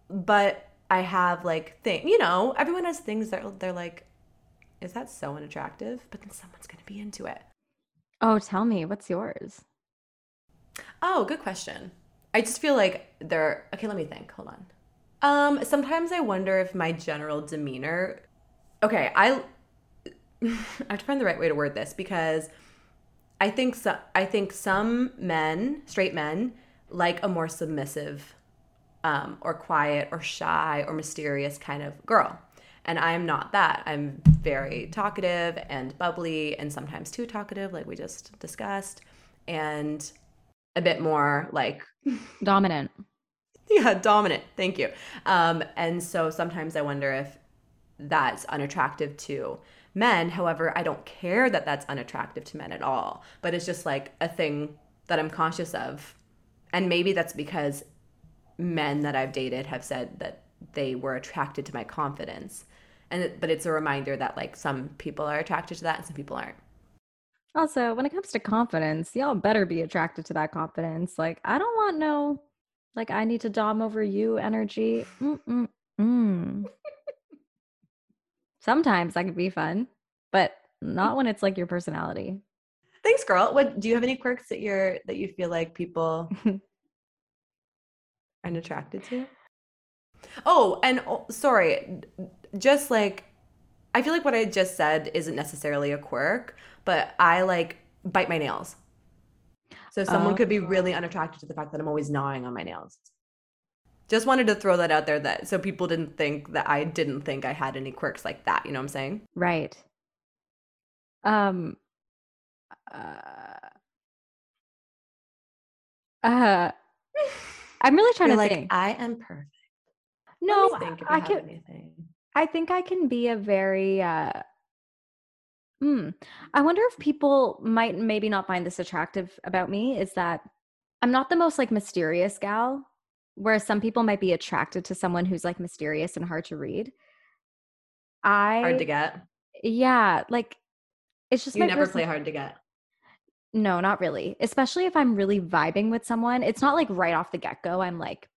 But I have like thing, you know, everyone has things that they're like, is that so unattractive? But then someone's gonna be into it. Oh, tell me, what's yours? Oh, good question. I just feel like they're okay. Let me think. Hold on. Um, sometimes I wonder if my general demeanor. Okay, I I have to find the right way to word this because I think so, I think some men, straight men, like a more submissive um, or quiet or shy or mysterious kind of girl. And I'm not that. I'm very talkative and bubbly and sometimes too talkative, like we just discussed, and a bit more like dominant. Yeah, dominant. Thank you. Um, and so sometimes I wonder if that's unattractive to men. However, I don't care that that's unattractive to men at all, but it's just like a thing that I'm conscious of. And maybe that's because men that I've dated have said that they were attracted to my confidence. And but it's a reminder that like some people are attracted to that and some people aren't. Also, when it comes to confidence, y'all better be attracted to that confidence. Like, I don't want no, like, I need to dom over you energy. Mm-mm-mm. Sometimes that can be fun, but not mm-hmm. when it's like your personality. Thanks, girl. What do you have any quirks that you're that you feel like people and attracted to. Oh, and oh, sorry, just like I feel like what I just said isn't necessarily a quirk, but I like bite my nails. So someone oh. could be really unattracted to the fact that I'm always gnawing on my nails. Just wanted to throw that out there that so people didn't think that I didn't think I had any quirks like that, you know what I'm saying? Right. Um uh uh I'm really trying You're to like, think. I am perfect. No, I, I can. Anything. I think I can be a very. uh Hmm. I wonder if people might maybe not find this attractive about me. Is that I'm not the most like mysterious gal, whereas some people might be attracted to someone who's like mysterious and hard to read. I hard to get. Yeah, like it's just you never person- play hard to get. No, not really. Especially if I'm really vibing with someone. It's not like right off the get go. I'm like,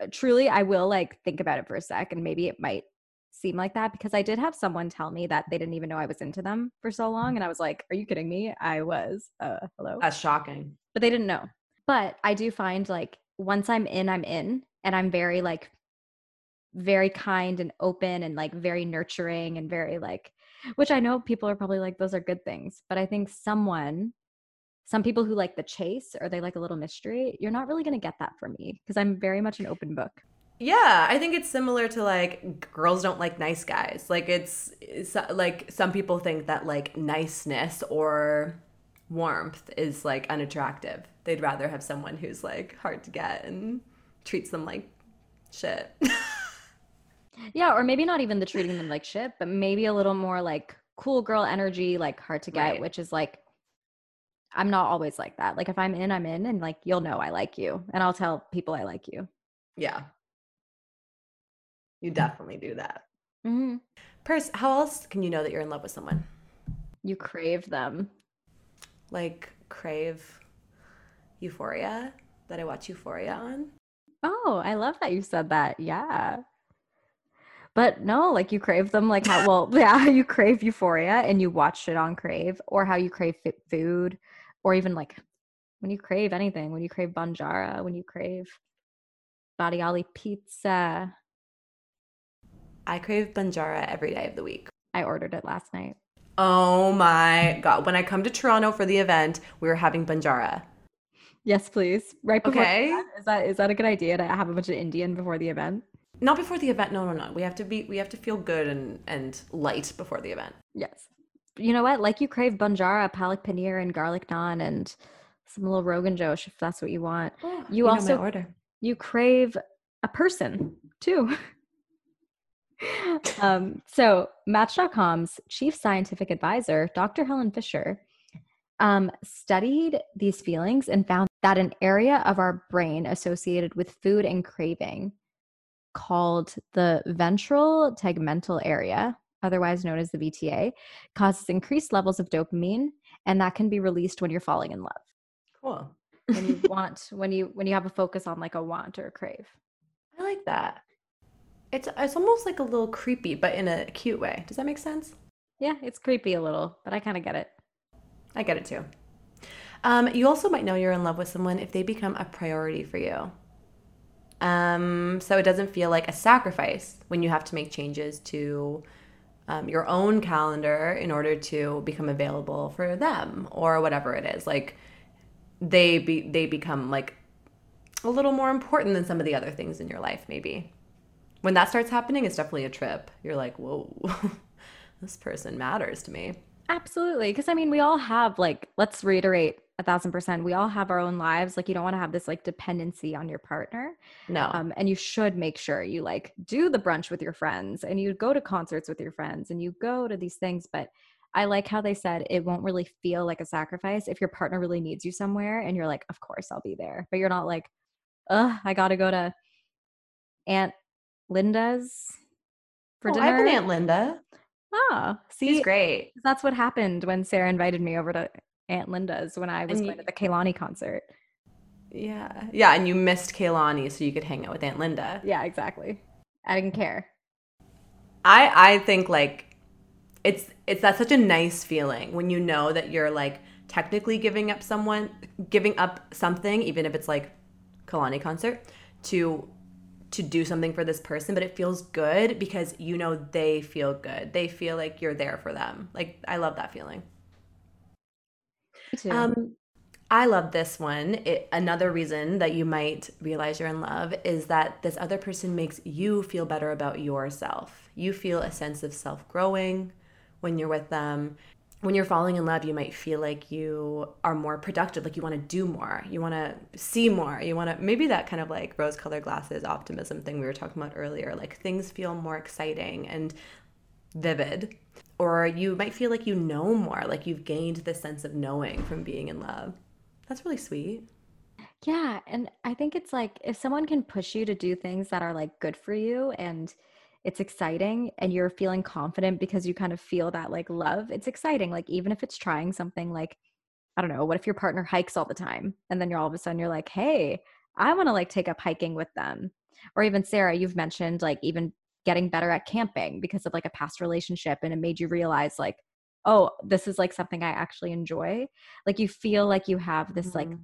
uh, truly, I will like think about it for a sec and maybe it might seem like that because I did have someone tell me that they didn't even know I was into them for so long. And I was like, are you kidding me? I was. Uh, hello. That's shocking. But they didn't know. But I do find like once I'm in, I'm in. And I'm very like, very kind and open and like very nurturing and very like, which I know people are probably like, those are good things. But I think someone some people who like the chase or they like a little mystery, you're not really going to get that from me because I'm very much an open book. Yeah, I think it's similar to like girls don't like nice guys. Like it's, it's like some people think that like niceness or warmth is like unattractive. They'd rather have someone who's like hard to get and treats them like shit. yeah, or maybe not even the treating them like shit, but maybe a little more like cool girl energy, like hard to get, right. which is like I'm not always like that. Like if I'm in, I'm in, and like you'll know I like you, and I'll tell people I like you. Yeah, you definitely do that. Mm-hmm. Purse, how else can you know that you're in love with someone? You crave them. Like crave Euphoria that I watch Euphoria on. Oh, I love that you said that. Yeah. But no, like you crave them like how well, yeah, you crave Euphoria and you watched it on Crave or how you crave food or even like when you crave anything, when you crave Banjara, when you crave Badiali pizza. I crave Banjara every day of the week. I ordered it last night. Oh my god! When I come to Toronto for the event, we are having Banjara. Yes, please. Right before. Okay. Is that is that a good idea to have a bunch of Indian before the event? Not before the event. No, no, no. We have to be. We have to feel good and and light before the event. Yes. You know what? Like you crave banjara, palak paneer, and garlic naan, and some little rogan josh if that's what you want. Oh, you, you also order. You crave a person too. um, so Match.com's chief scientific advisor, Dr. Helen Fisher, um, studied these feelings and found that an area of our brain associated with food and craving called the ventral tegmental area, otherwise known as the VTA, causes increased levels of dopamine, and that can be released when you're falling in love. Cool. when you want, when you when you have a focus on like a want or a crave. I like that. It's it's almost like a little creepy, but in a cute way. Does that make sense? Yeah, it's creepy a little, but I kind of get it. I get it too. Um, you also might know you're in love with someone if they become a priority for you. Um, so it doesn't feel like a sacrifice when you have to make changes to um, your own calendar in order to become available for them or whatever it is. Like they be they become like a little more important than some of the other things in your life, maybe. When that starts happening, it's definitely a trip. You're like, whoa, this person matters to me. Absolutely. Because I mean, we all have, like, let's reiterate a thousand percent, we all have our own lives. Like, you don't want to have this like dependency on your partner. No. Um, and you should make sure you like do the brunch with your friends and you go to concerts with your friends and you go to these things. But I like how they said it won't really feel like a sacrifice if your partner really needs you somewhere and you're like, of course I'll be there. But you're not like, ugh, I got to go to Aunt Linda's for oh, dinner. I've been Aunt Linda. Oh, see, She's great. That's what happened when Sarah invited me over to Aunt Linda's when I was and going you, to the Kehlani concert. Yeah, yeah, and you missed Kehlani so you could hang out with Aunt Linda. Yeah, exactly. I didn't care. I I think like it's it's that such a nice feeling when you know that you're like technically giving up someone giving up something even if it's like Kehlani concert to to do something for this person, but it feels good because you know they feel good. They feel like you're there for them. Like I love that feeling. Um, I love this one. It, another reason that you might realize you're in love is that this other person makes you feel better about yourself. You feel a sense of self growing when you're with them when you're falling in love, you might feel like you are more productive, like you want to do more, you want to see more, you want to maybe that kind of like rose colored glasses optimism thing we were talking about earlier, like things feel more exciting and vivid. Or you might feel like you know more, like you've gained this sense of knowing from being in love. That's really sweet. Yeah. And I think it's like if someone can push you to do things that are like good for you and it's exciting and you're feeling confident because you kind of feel that like love it's exciting like even if it's trying something like i don't know what if your partner hikes all the time? And then you're all of a sudden you're like hey i want to like take up hiking with them. Or even sarah you've mentioned like even getting better at camping because of like a past relationship and it made you realize like oh this is like something i actually enjoy. Like you feel like you have this mm-hmm. like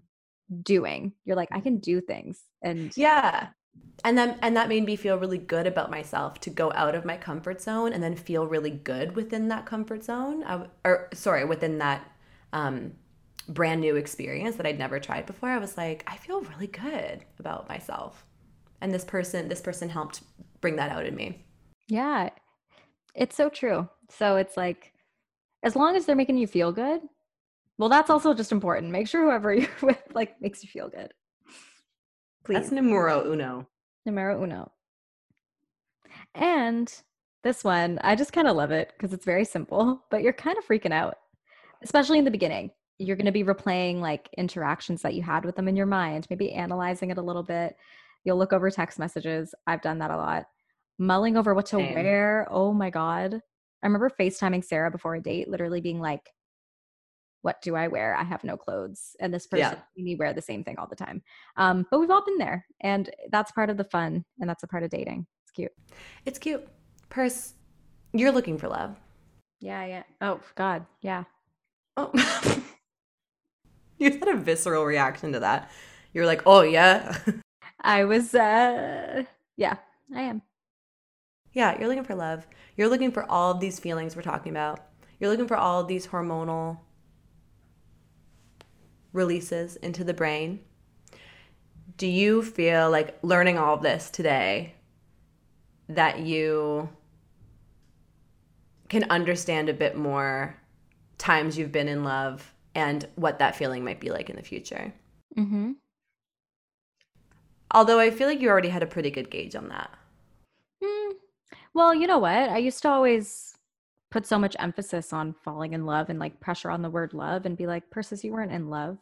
doing. You're like i can do things. And yeah and then and that made me feel really good about myself to go out of my comfort zone and then feel really good within that comfort zone I, or sorry within that um, brand new experience that i'd never tried before. I was like i feel really good about myself. And this person this person helped bring that out in me. Yeah. It's so true. So it's like as long as they're making you feel good Well, that's also just important. Make sure whoever you're with like makes you feel good. Please. That's numero uno. Numero uno. And this one, I just kind of love it because it's very simple, but you're kind of freaking out, especially in the beginning. You're going to be replaying like interactions that you had with them in your mind, maybe analyzing it a little bit. You'll look over text messages. I've done that a lot. Mulling over what to Same. wear. Oh my God. I remember FaceTiming Sarah before a date, literally being like, what do I wear? I have no clothes. And this person yeah. me wear the same thing all the time. Um, but we've all been there. And that's part of the fun. And that's a part of dating. It's cute. It's cute. Purse, you're looking for love. Yeah, yeah. Oh, God. Yeah. Oh. you had a visceral reaction to that. You were like, oh, yeah. I was, uh, yeah, I am. Yeah, you're looking for love. You're looking for all of these feelings we're talking about. You're looking for all of these hormonal releases into the brain. Do you feel like learning all of this today that you can understand a bit more times you've been in love and what that feeling might be like in the future? Mm-hmm. Although I feel like you already had a pretty good gauge on that. Mm. Well, you know what? I used to always put so much emphasis on falling in love and like pressure on the word love and be like, Persis, you weren't in love.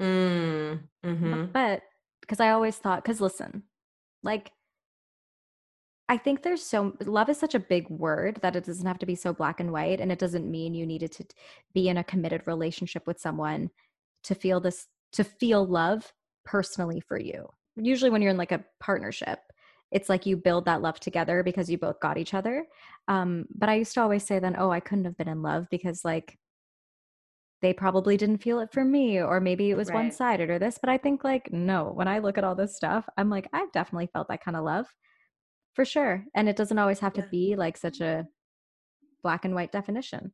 Mm, mm-hmm. But because I always thought, because listen, like, I think there's so love is such a big word that it doesn't have to be so black and white. And it doesn't mean you needed to be in a committed relationship with someone to feel this, to feel love personally for you. Usually, when you're in like a partnership, it's like you build that love together because you both got each other. Um, but I used to always say then, oh, I couldn't have been in love because like they probably didn't feel it for me or maybe it was right. one-sided or this but i think like no when i look at all this stuff i'm like i've definitely felt that kind of love for sure and it doesn't always have to be like such a black and white definition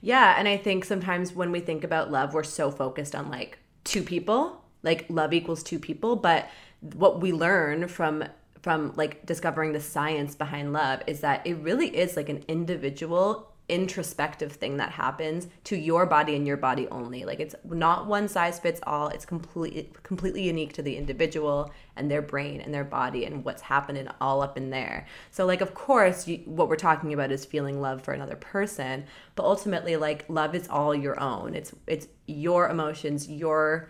yeah and i think sometimes when we think about love we're so focused on like two people like love equals two people but what we learn from from like discovering the science behind love is that it really is like an individual introspective thing that happens to your body and your body only. Like it's not one size fits all. It's completely completely unique to the individual and their brain and their body and what's happening all up in there. So like of course you, what we're talking about is feeling love for another person but ultimately like love is all your own. It's it's your emotions your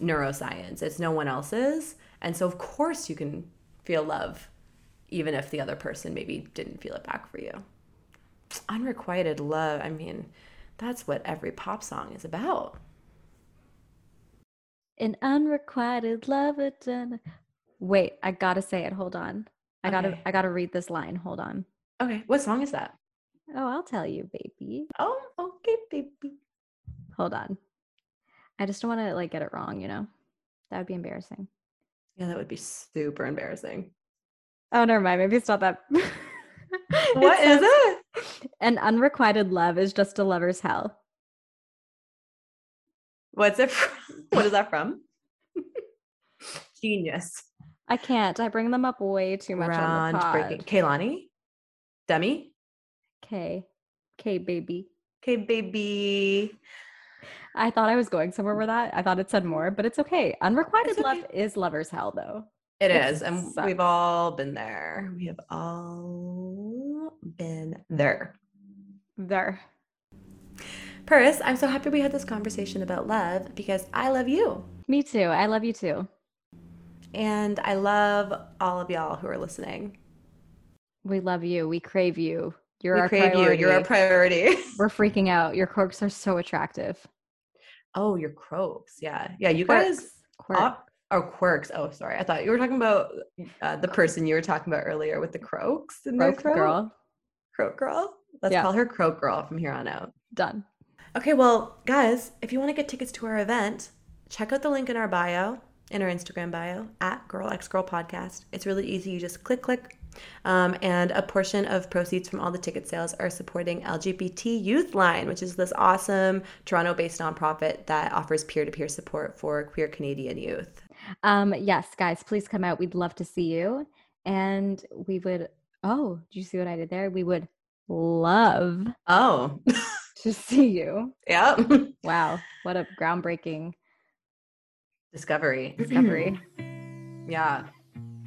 neuroscience. It's no one else's. And so of course you can feel love even if the other person maybe didn't feel it back for you unrequited love. I mean, that's what every pop song is about. An unrequited love. Wait, I gotta say it. Hold on. I okay. gotta I gotta read this line. Hold on. Okay. What song is that? Oh, I'll tell you, baby. Oh, okay, baby. Hold on. I just don't want to like get it wrong, you know? That would be embarrassing. Yeah, that would be super embarrassing. Oh, never mind. Maybe it's not that. what it is it? An unrequited love is just a lover's hell. What's it from? What is that from? Genius. I can't. I bring them up way too much on the pod. Kehlani? Demi? K. K baby. K baby. I thought I was going somewhere with that. I thought it said more, but it's okay. Unrequited it's okay. love is lover's hell though. It, it is. And sucks. we've all been there. We have all been there. There. Paris, I'm so happy we had this conversation about love because I love you. Me too. I love you too. And I love all of y'all who are listening. We love you. We crave you. You're we our crave priority. you. You're our priority. We're freaking out. Your croaks are so attractive. Oh, your croaks. Yeah. Yeah. You guys. Quirk. Oh, quirks. Oh, sorry. I thought you were talking about uh, the person you were talking about earlier with the croaks. And the croak girl. Croak girl. Let's yeah. call her Croak girl from here on out. Done. Okay, well, guys, if you want to get tickets to our event, check out the link in our bio, in our Instagram bio, at Girl X Girl Podcast. It's really easy. You just click, click. Um, and a portion of proceeds from all the ticket sales are supporting LGBT Youth Line, which is this awesome Toronto based nonprofit that offers peer to peer support for queer Canadian youth. Um, yes, guys, please come out. We'd love to see you. And we would, oh, did you see what I did there? We would love oh to see you. Yep. Wow, what a groundbreaking Discovery. discovery. Yeah.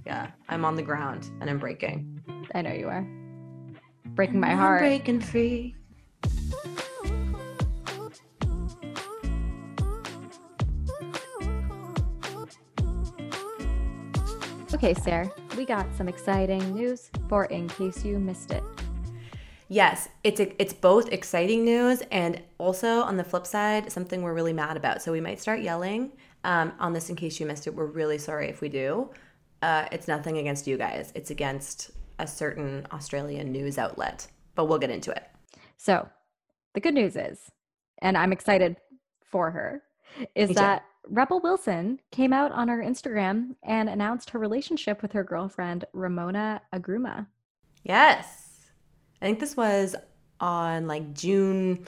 Yeah. I'm on the ground and I'm breaking. I know you are. Breaking my I'm heart. breaking free. Okay, Sarah, we got some exciting news for in case you missed it. Yes, it's it's both exciting news and also on the flip side something we're really mad about. So we might start yelling um, on this in case you missed it. We're really sorry if we do. Uh, it's nothing against you guys. It's against a certain Australian news outlet, but we'll get into it. So, the good news is, and I'm excited for her, is Me too. that Rebel Wilson came out on her Instagram and announced her relationship with her girlfriend Ramona Agruma. Yes. I think this was on like June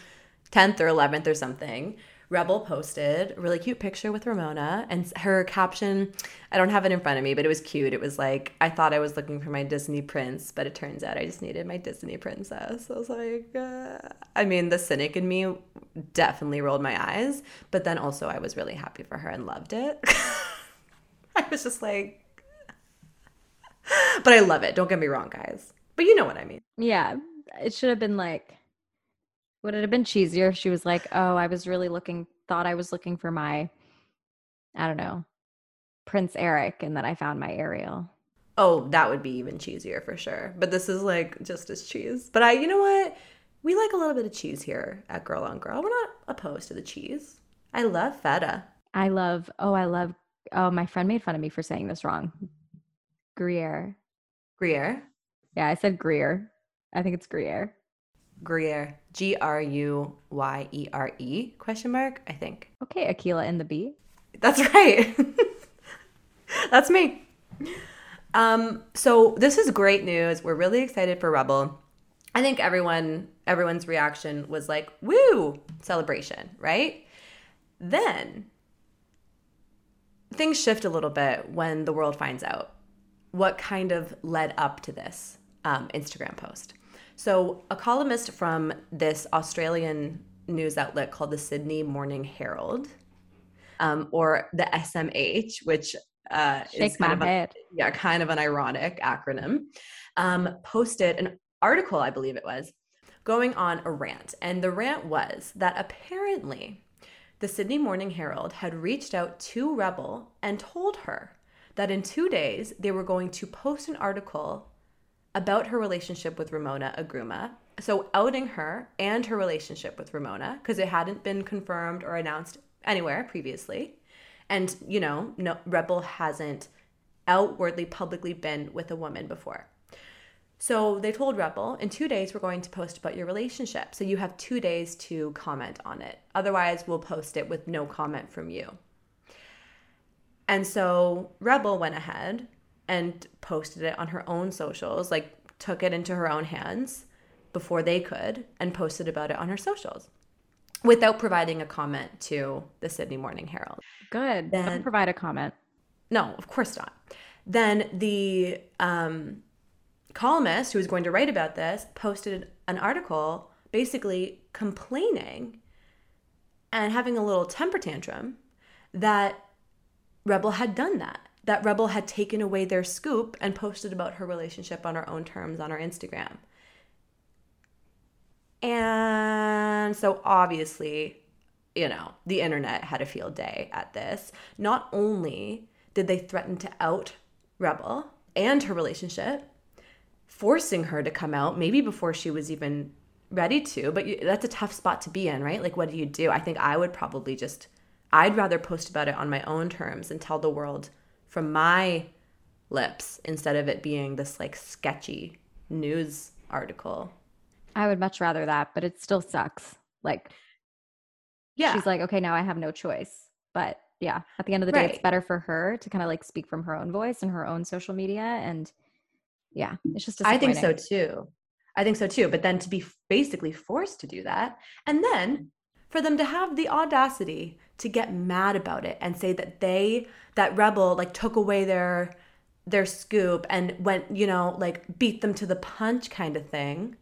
10th or 11th or something. Rebel posted a really cute picture with Ramona and her caption, I don't have it in front of me, but it was cute. It was like, I thought I was looking for my Disney prince, but it turns out I just needed my Disney princess. I was like, uh, I mean, the cynic in me definitely rolled my eyes, but then also I was really happy for her and loved it. I was just like, but I love it. Don't get me wrong, guys. But you know what I mean. Yeah, it should have been like, would it have been cheesier if she was like, oh, I was really looking, thought I was looking for my, I don't know, Prince Eric, and then I found my Ariel. Oh, that would be even cheesier for sure. But this is like just as cheese. But I, you know what? We like a little bit of cheese here at Girl on Girl. We're not opposed to the cheese. I love feta. I love, oh, I love, oh, my friend made fun of me for saying this wrong. Gruyere. Gruyere. Yeah, I said Gruyere. I think it's Gruyere. Gruyere. G R U Y E R E question mark, I think. Okay, Akeelah and the Bee. That's right. That's me. Um, so this is great news. We're really excited for Rebel. I think everyone everyone's reaction was like, "Woo, celebration!" Right? Then things shift a little bit when the world finds out what kind of led up to this um, Instagram post. So, a columnist from this Australian news outlet called the Sydney Morning Herald, um, or the SMH, which uh, is kind of a- yeah, kind of an ironic acronym, um, posted an article, I believe it was, going on a rant. And the rant was that apparently the Sydney Morning Herald had reached out to Rebel and told her that in two days they were going to post an article about her relationship with Ramona Agruma. So outing her and her relationship with Ramona because it hadn't been confirmed or announced anywhere previously. And, you know, no Rebel hasn't outwardly publicly been with a woman before. So they told Rebel, in two days, we're going to post about your relationship. So you have two days to comment on it. Otherwise, we'll post it with no comment from you. And so Rebel went ahead and posted it on her own socials, like took it into her own hands before they could and posted about it on her socials without providing a comment to the Sydney Morning Herald. Good. Then- Don't provide a comment. No, of course not. Then the um, columnist who was going to write about this posted an article basically complaining and having a little temper tantrum that Rebel had done that. That Rebel had taken away their scoop and posted about her relationship on her own terms on her Instagram. And so obviously, you know, the internet had a field day at this. Not only did they threaten to out Rebel and her relationship, forcing her to come out, maybe before she was even ready to, but you, that's a tough spot to be in, right? Like, what do you do? I think I would probably just, I'd rather post about it on my own terms and tell the world from my lips instead of it being this like sketchy news article. I would much rather that, but it still sucks. Like, Yeah. she's like, okay, now I have no choice. But yeah, at the end of the day, it's better for her to kind of like speak from her own voice and her own social media. And yeah, it's just I think so too. I think so too. But then to be basically forced to do that, and then for them to have the audacity to get mad about it and say that they that rebel like took away their their scoop and went, you know, like beat them to the punch kind of thing.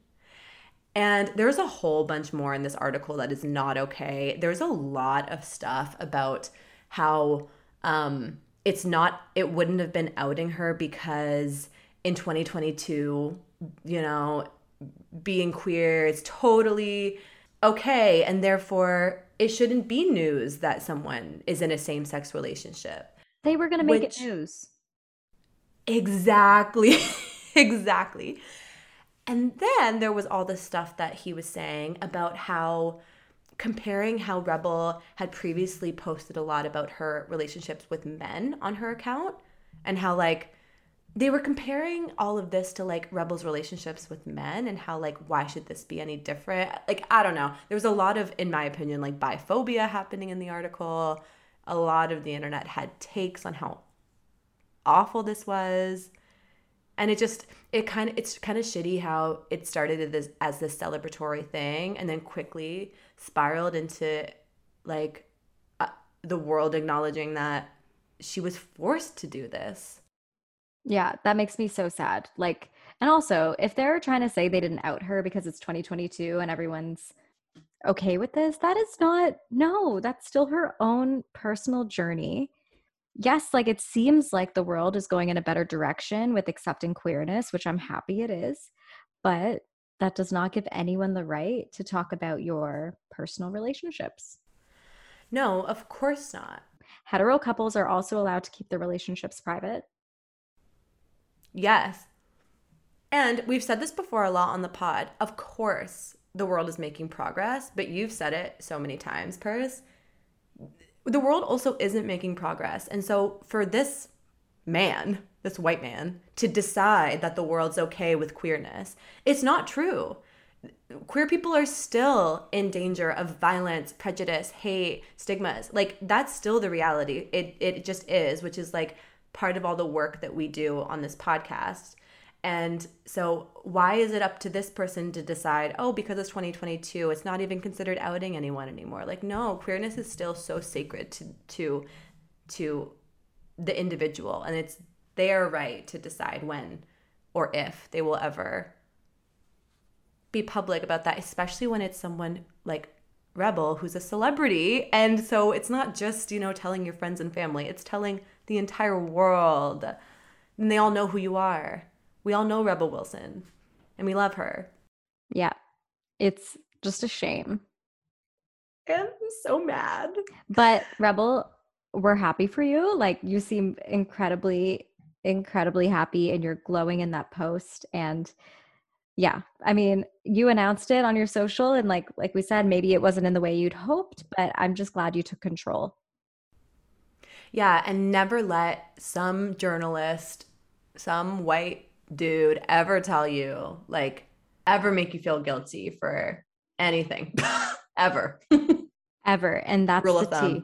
And there's a whole bunch more in this article that is not okay. There's a lot of stuff about how um, it's not, it wouldn't have been outing her because in 2022, you know, being queer is totally okay. And therefore, it shouldn't be news that someone is in a same sex relationship. They were going to make Which, it news. Exactly. exactly. And then there was all this stuff that he was saying about how comparing how Rebel had previously posted a lot about her relationships with men on her account and how like they were comparing all of this to like Rebel's relationships with men and how like why should this be any different? Like I don't know. There was a lot of in my opinion like biphobia happening in the article. A lot of the internet had takes on how awful this was and it just it kind of it's kind of shitty how it started as, as this celebratory thing and then quickly spiraled into like uh, the world acknowledging that she was forced to do this yeah that makes me so sad like and also if they're trying to say they didn't out her because it's 2022 and everyone's okay with this that is not no that's still her own personal journey yes, like it seems like the world is going in a better direction with accepting queerness, which I'm happy it is. But that does not give anyone the right to talk about your personal relationships. No, of course not. Hetero couples are also allowed to keep their relationships private. Yes. And we've said this before a lot on the pod. Of course, the world is making progress, but you've said it so many times, Purse the world also isn't making progress. And so for this man, this white man, to decide that the world's okay with queerness, it's not true. Queer people are still in danger of violence, prejudice, hate, stigmas. Like that's still the reality. It it just is, which is like part of all the work that we do on this podcast. And so, why is it up to this person to decide, oh, because it's 2022, it's not even considered outing anyone anymore? Like, no, queerness is still so sacred to, to, to the individual. And it's their right to decide when or if they will ever be public about that, especially when it's someone like Rebel who's a celebrity. And so it's not just, you know, telling your friends and family, it's telling the entire world. And they all know who you are. We all know Rebel Wilson and we love her. Yeah. It's just a shame. I'm so mad. But Rebel, we're happy for you. Like you seem incredibly, incredibly happy and you're glowing in that post. And yeah, I mean, you announced it on your social and like like we said, maybe it wasn't in the way you'd hoped, but I'm just glad you took control. Yeah, and never let some journalist, some white dude ever tell you, like, ever make you feel guilty for anything, ever, ever. And that's Rule the T.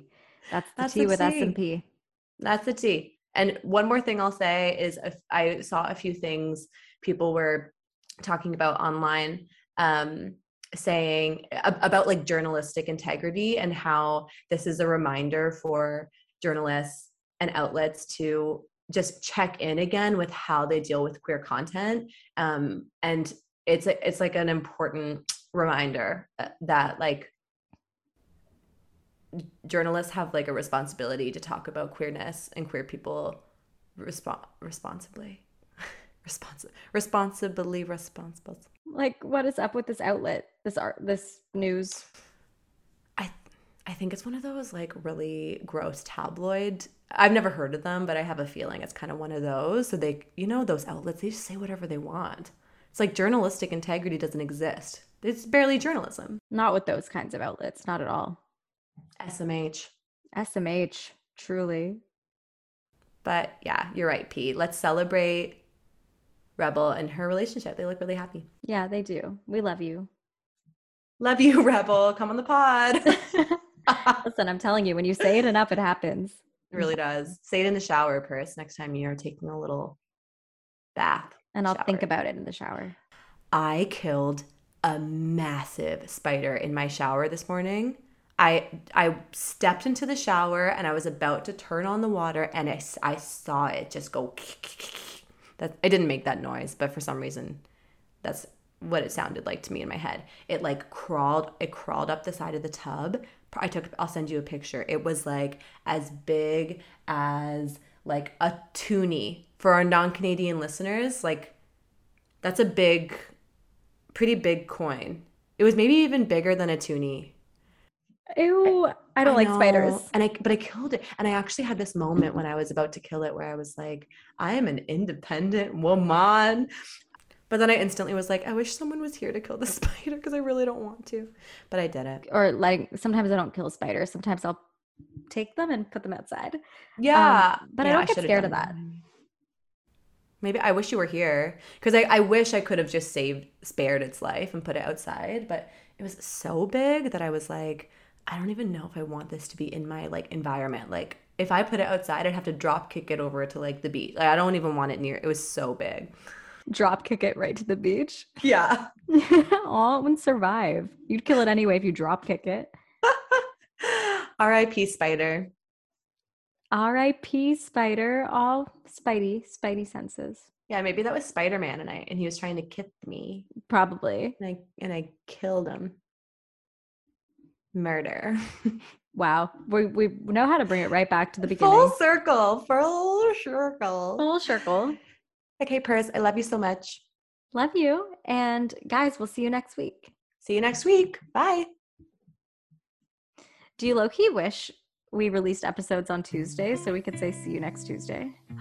That's the that's T with S and P. That's the T. And one more thing I'll say is I saw a few things people were talking about online um, saying about like journalistic integrity and how this is a reminder for journalists and outlets to just check in again with how they deal with queer content. Um, and it's a, it's like an important reminder uh, that like journalists have like a responsibility to talk about queerness and queer people resp- responsibly. Responsible responsibly responsible. Like what is up with this outlet this art this news i think it's one of those like really gross tabloid I've never heard of them, but I have a feeling it's kind of one of those. So they, you know, those outlets, they just say whatever they want. It's like journalistic integrity doesn't exist. It's barely journalism. Not with those kinds of outlets, not at all. SMH. SMH, truly. But yeah, you're right, Pete. Let's celebrate Rebel and her relationship. They look really happy. Yeah, they do. We love you. Love you, Rebel. Come on the pod. Listen, I'm telling you, when you say it enough, it happens. It really does. Say it in the shower, Purse, next time you're taking a little bath. And I'll shower. think about it in the shower. I killed a massive spider in my shower this morning. I I stepped into the shower and I was about to turn on the water and I, I saw it just go that I didn't make that noise, but for some reason that's what it sounded like to me in my head. It like crawled, it crawled up the side of the tub. I took, I'll send you a picture. It was like as big as like a toonie for our non Canadian listeners. Like that's a big, pretty big coin. It was maybe even bigger than a toonie. Ew, I don't I like know, spiders. And I but I killed it. And I actually had this moment when I was about to kill it where I was like, I am an independent woman. But then I instantly was like, I wish someone was here to kill the spider because I really don't want to. But I did it. Or like sometimes I don't kill spiders. Sometimes I'll take them and put them outside. Yeah. Um, but I don't get should've scared of that. Maybe I wish you were here because I, I wish I could have just saved, spared its life and put it outside. But it was so big that I was like, I don't even know if I want this to be in my like environment. Like if I put it outside, I'd have to drop kick it over to like the beach. Like I don't even want it near. It was so big. Drop kick it right to the beach. Yeah. oh, it wouldn't survive. You'd kill it anyway if you drop kick it. R.I.P. Spider. R.I.P. Spider. All Spidey, Spidey senses. Yeah, maybe that was Spider Man, and I and he was trying to kip me, Probably. and I and I killed him. Murder. Wow. We we know how to bring it right back to the beginning. Full circle. Full circle. Full circle. Okay, Purse, I love you so much. Love you. And guys, we'll see you next week. See you next week. Bye. Do you low key wish we released episodes on Tuesday so we could say see you next Tuesday?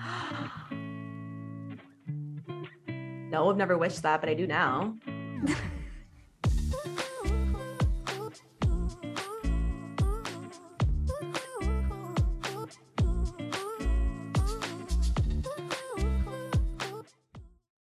no, I've never wished that, but I do now.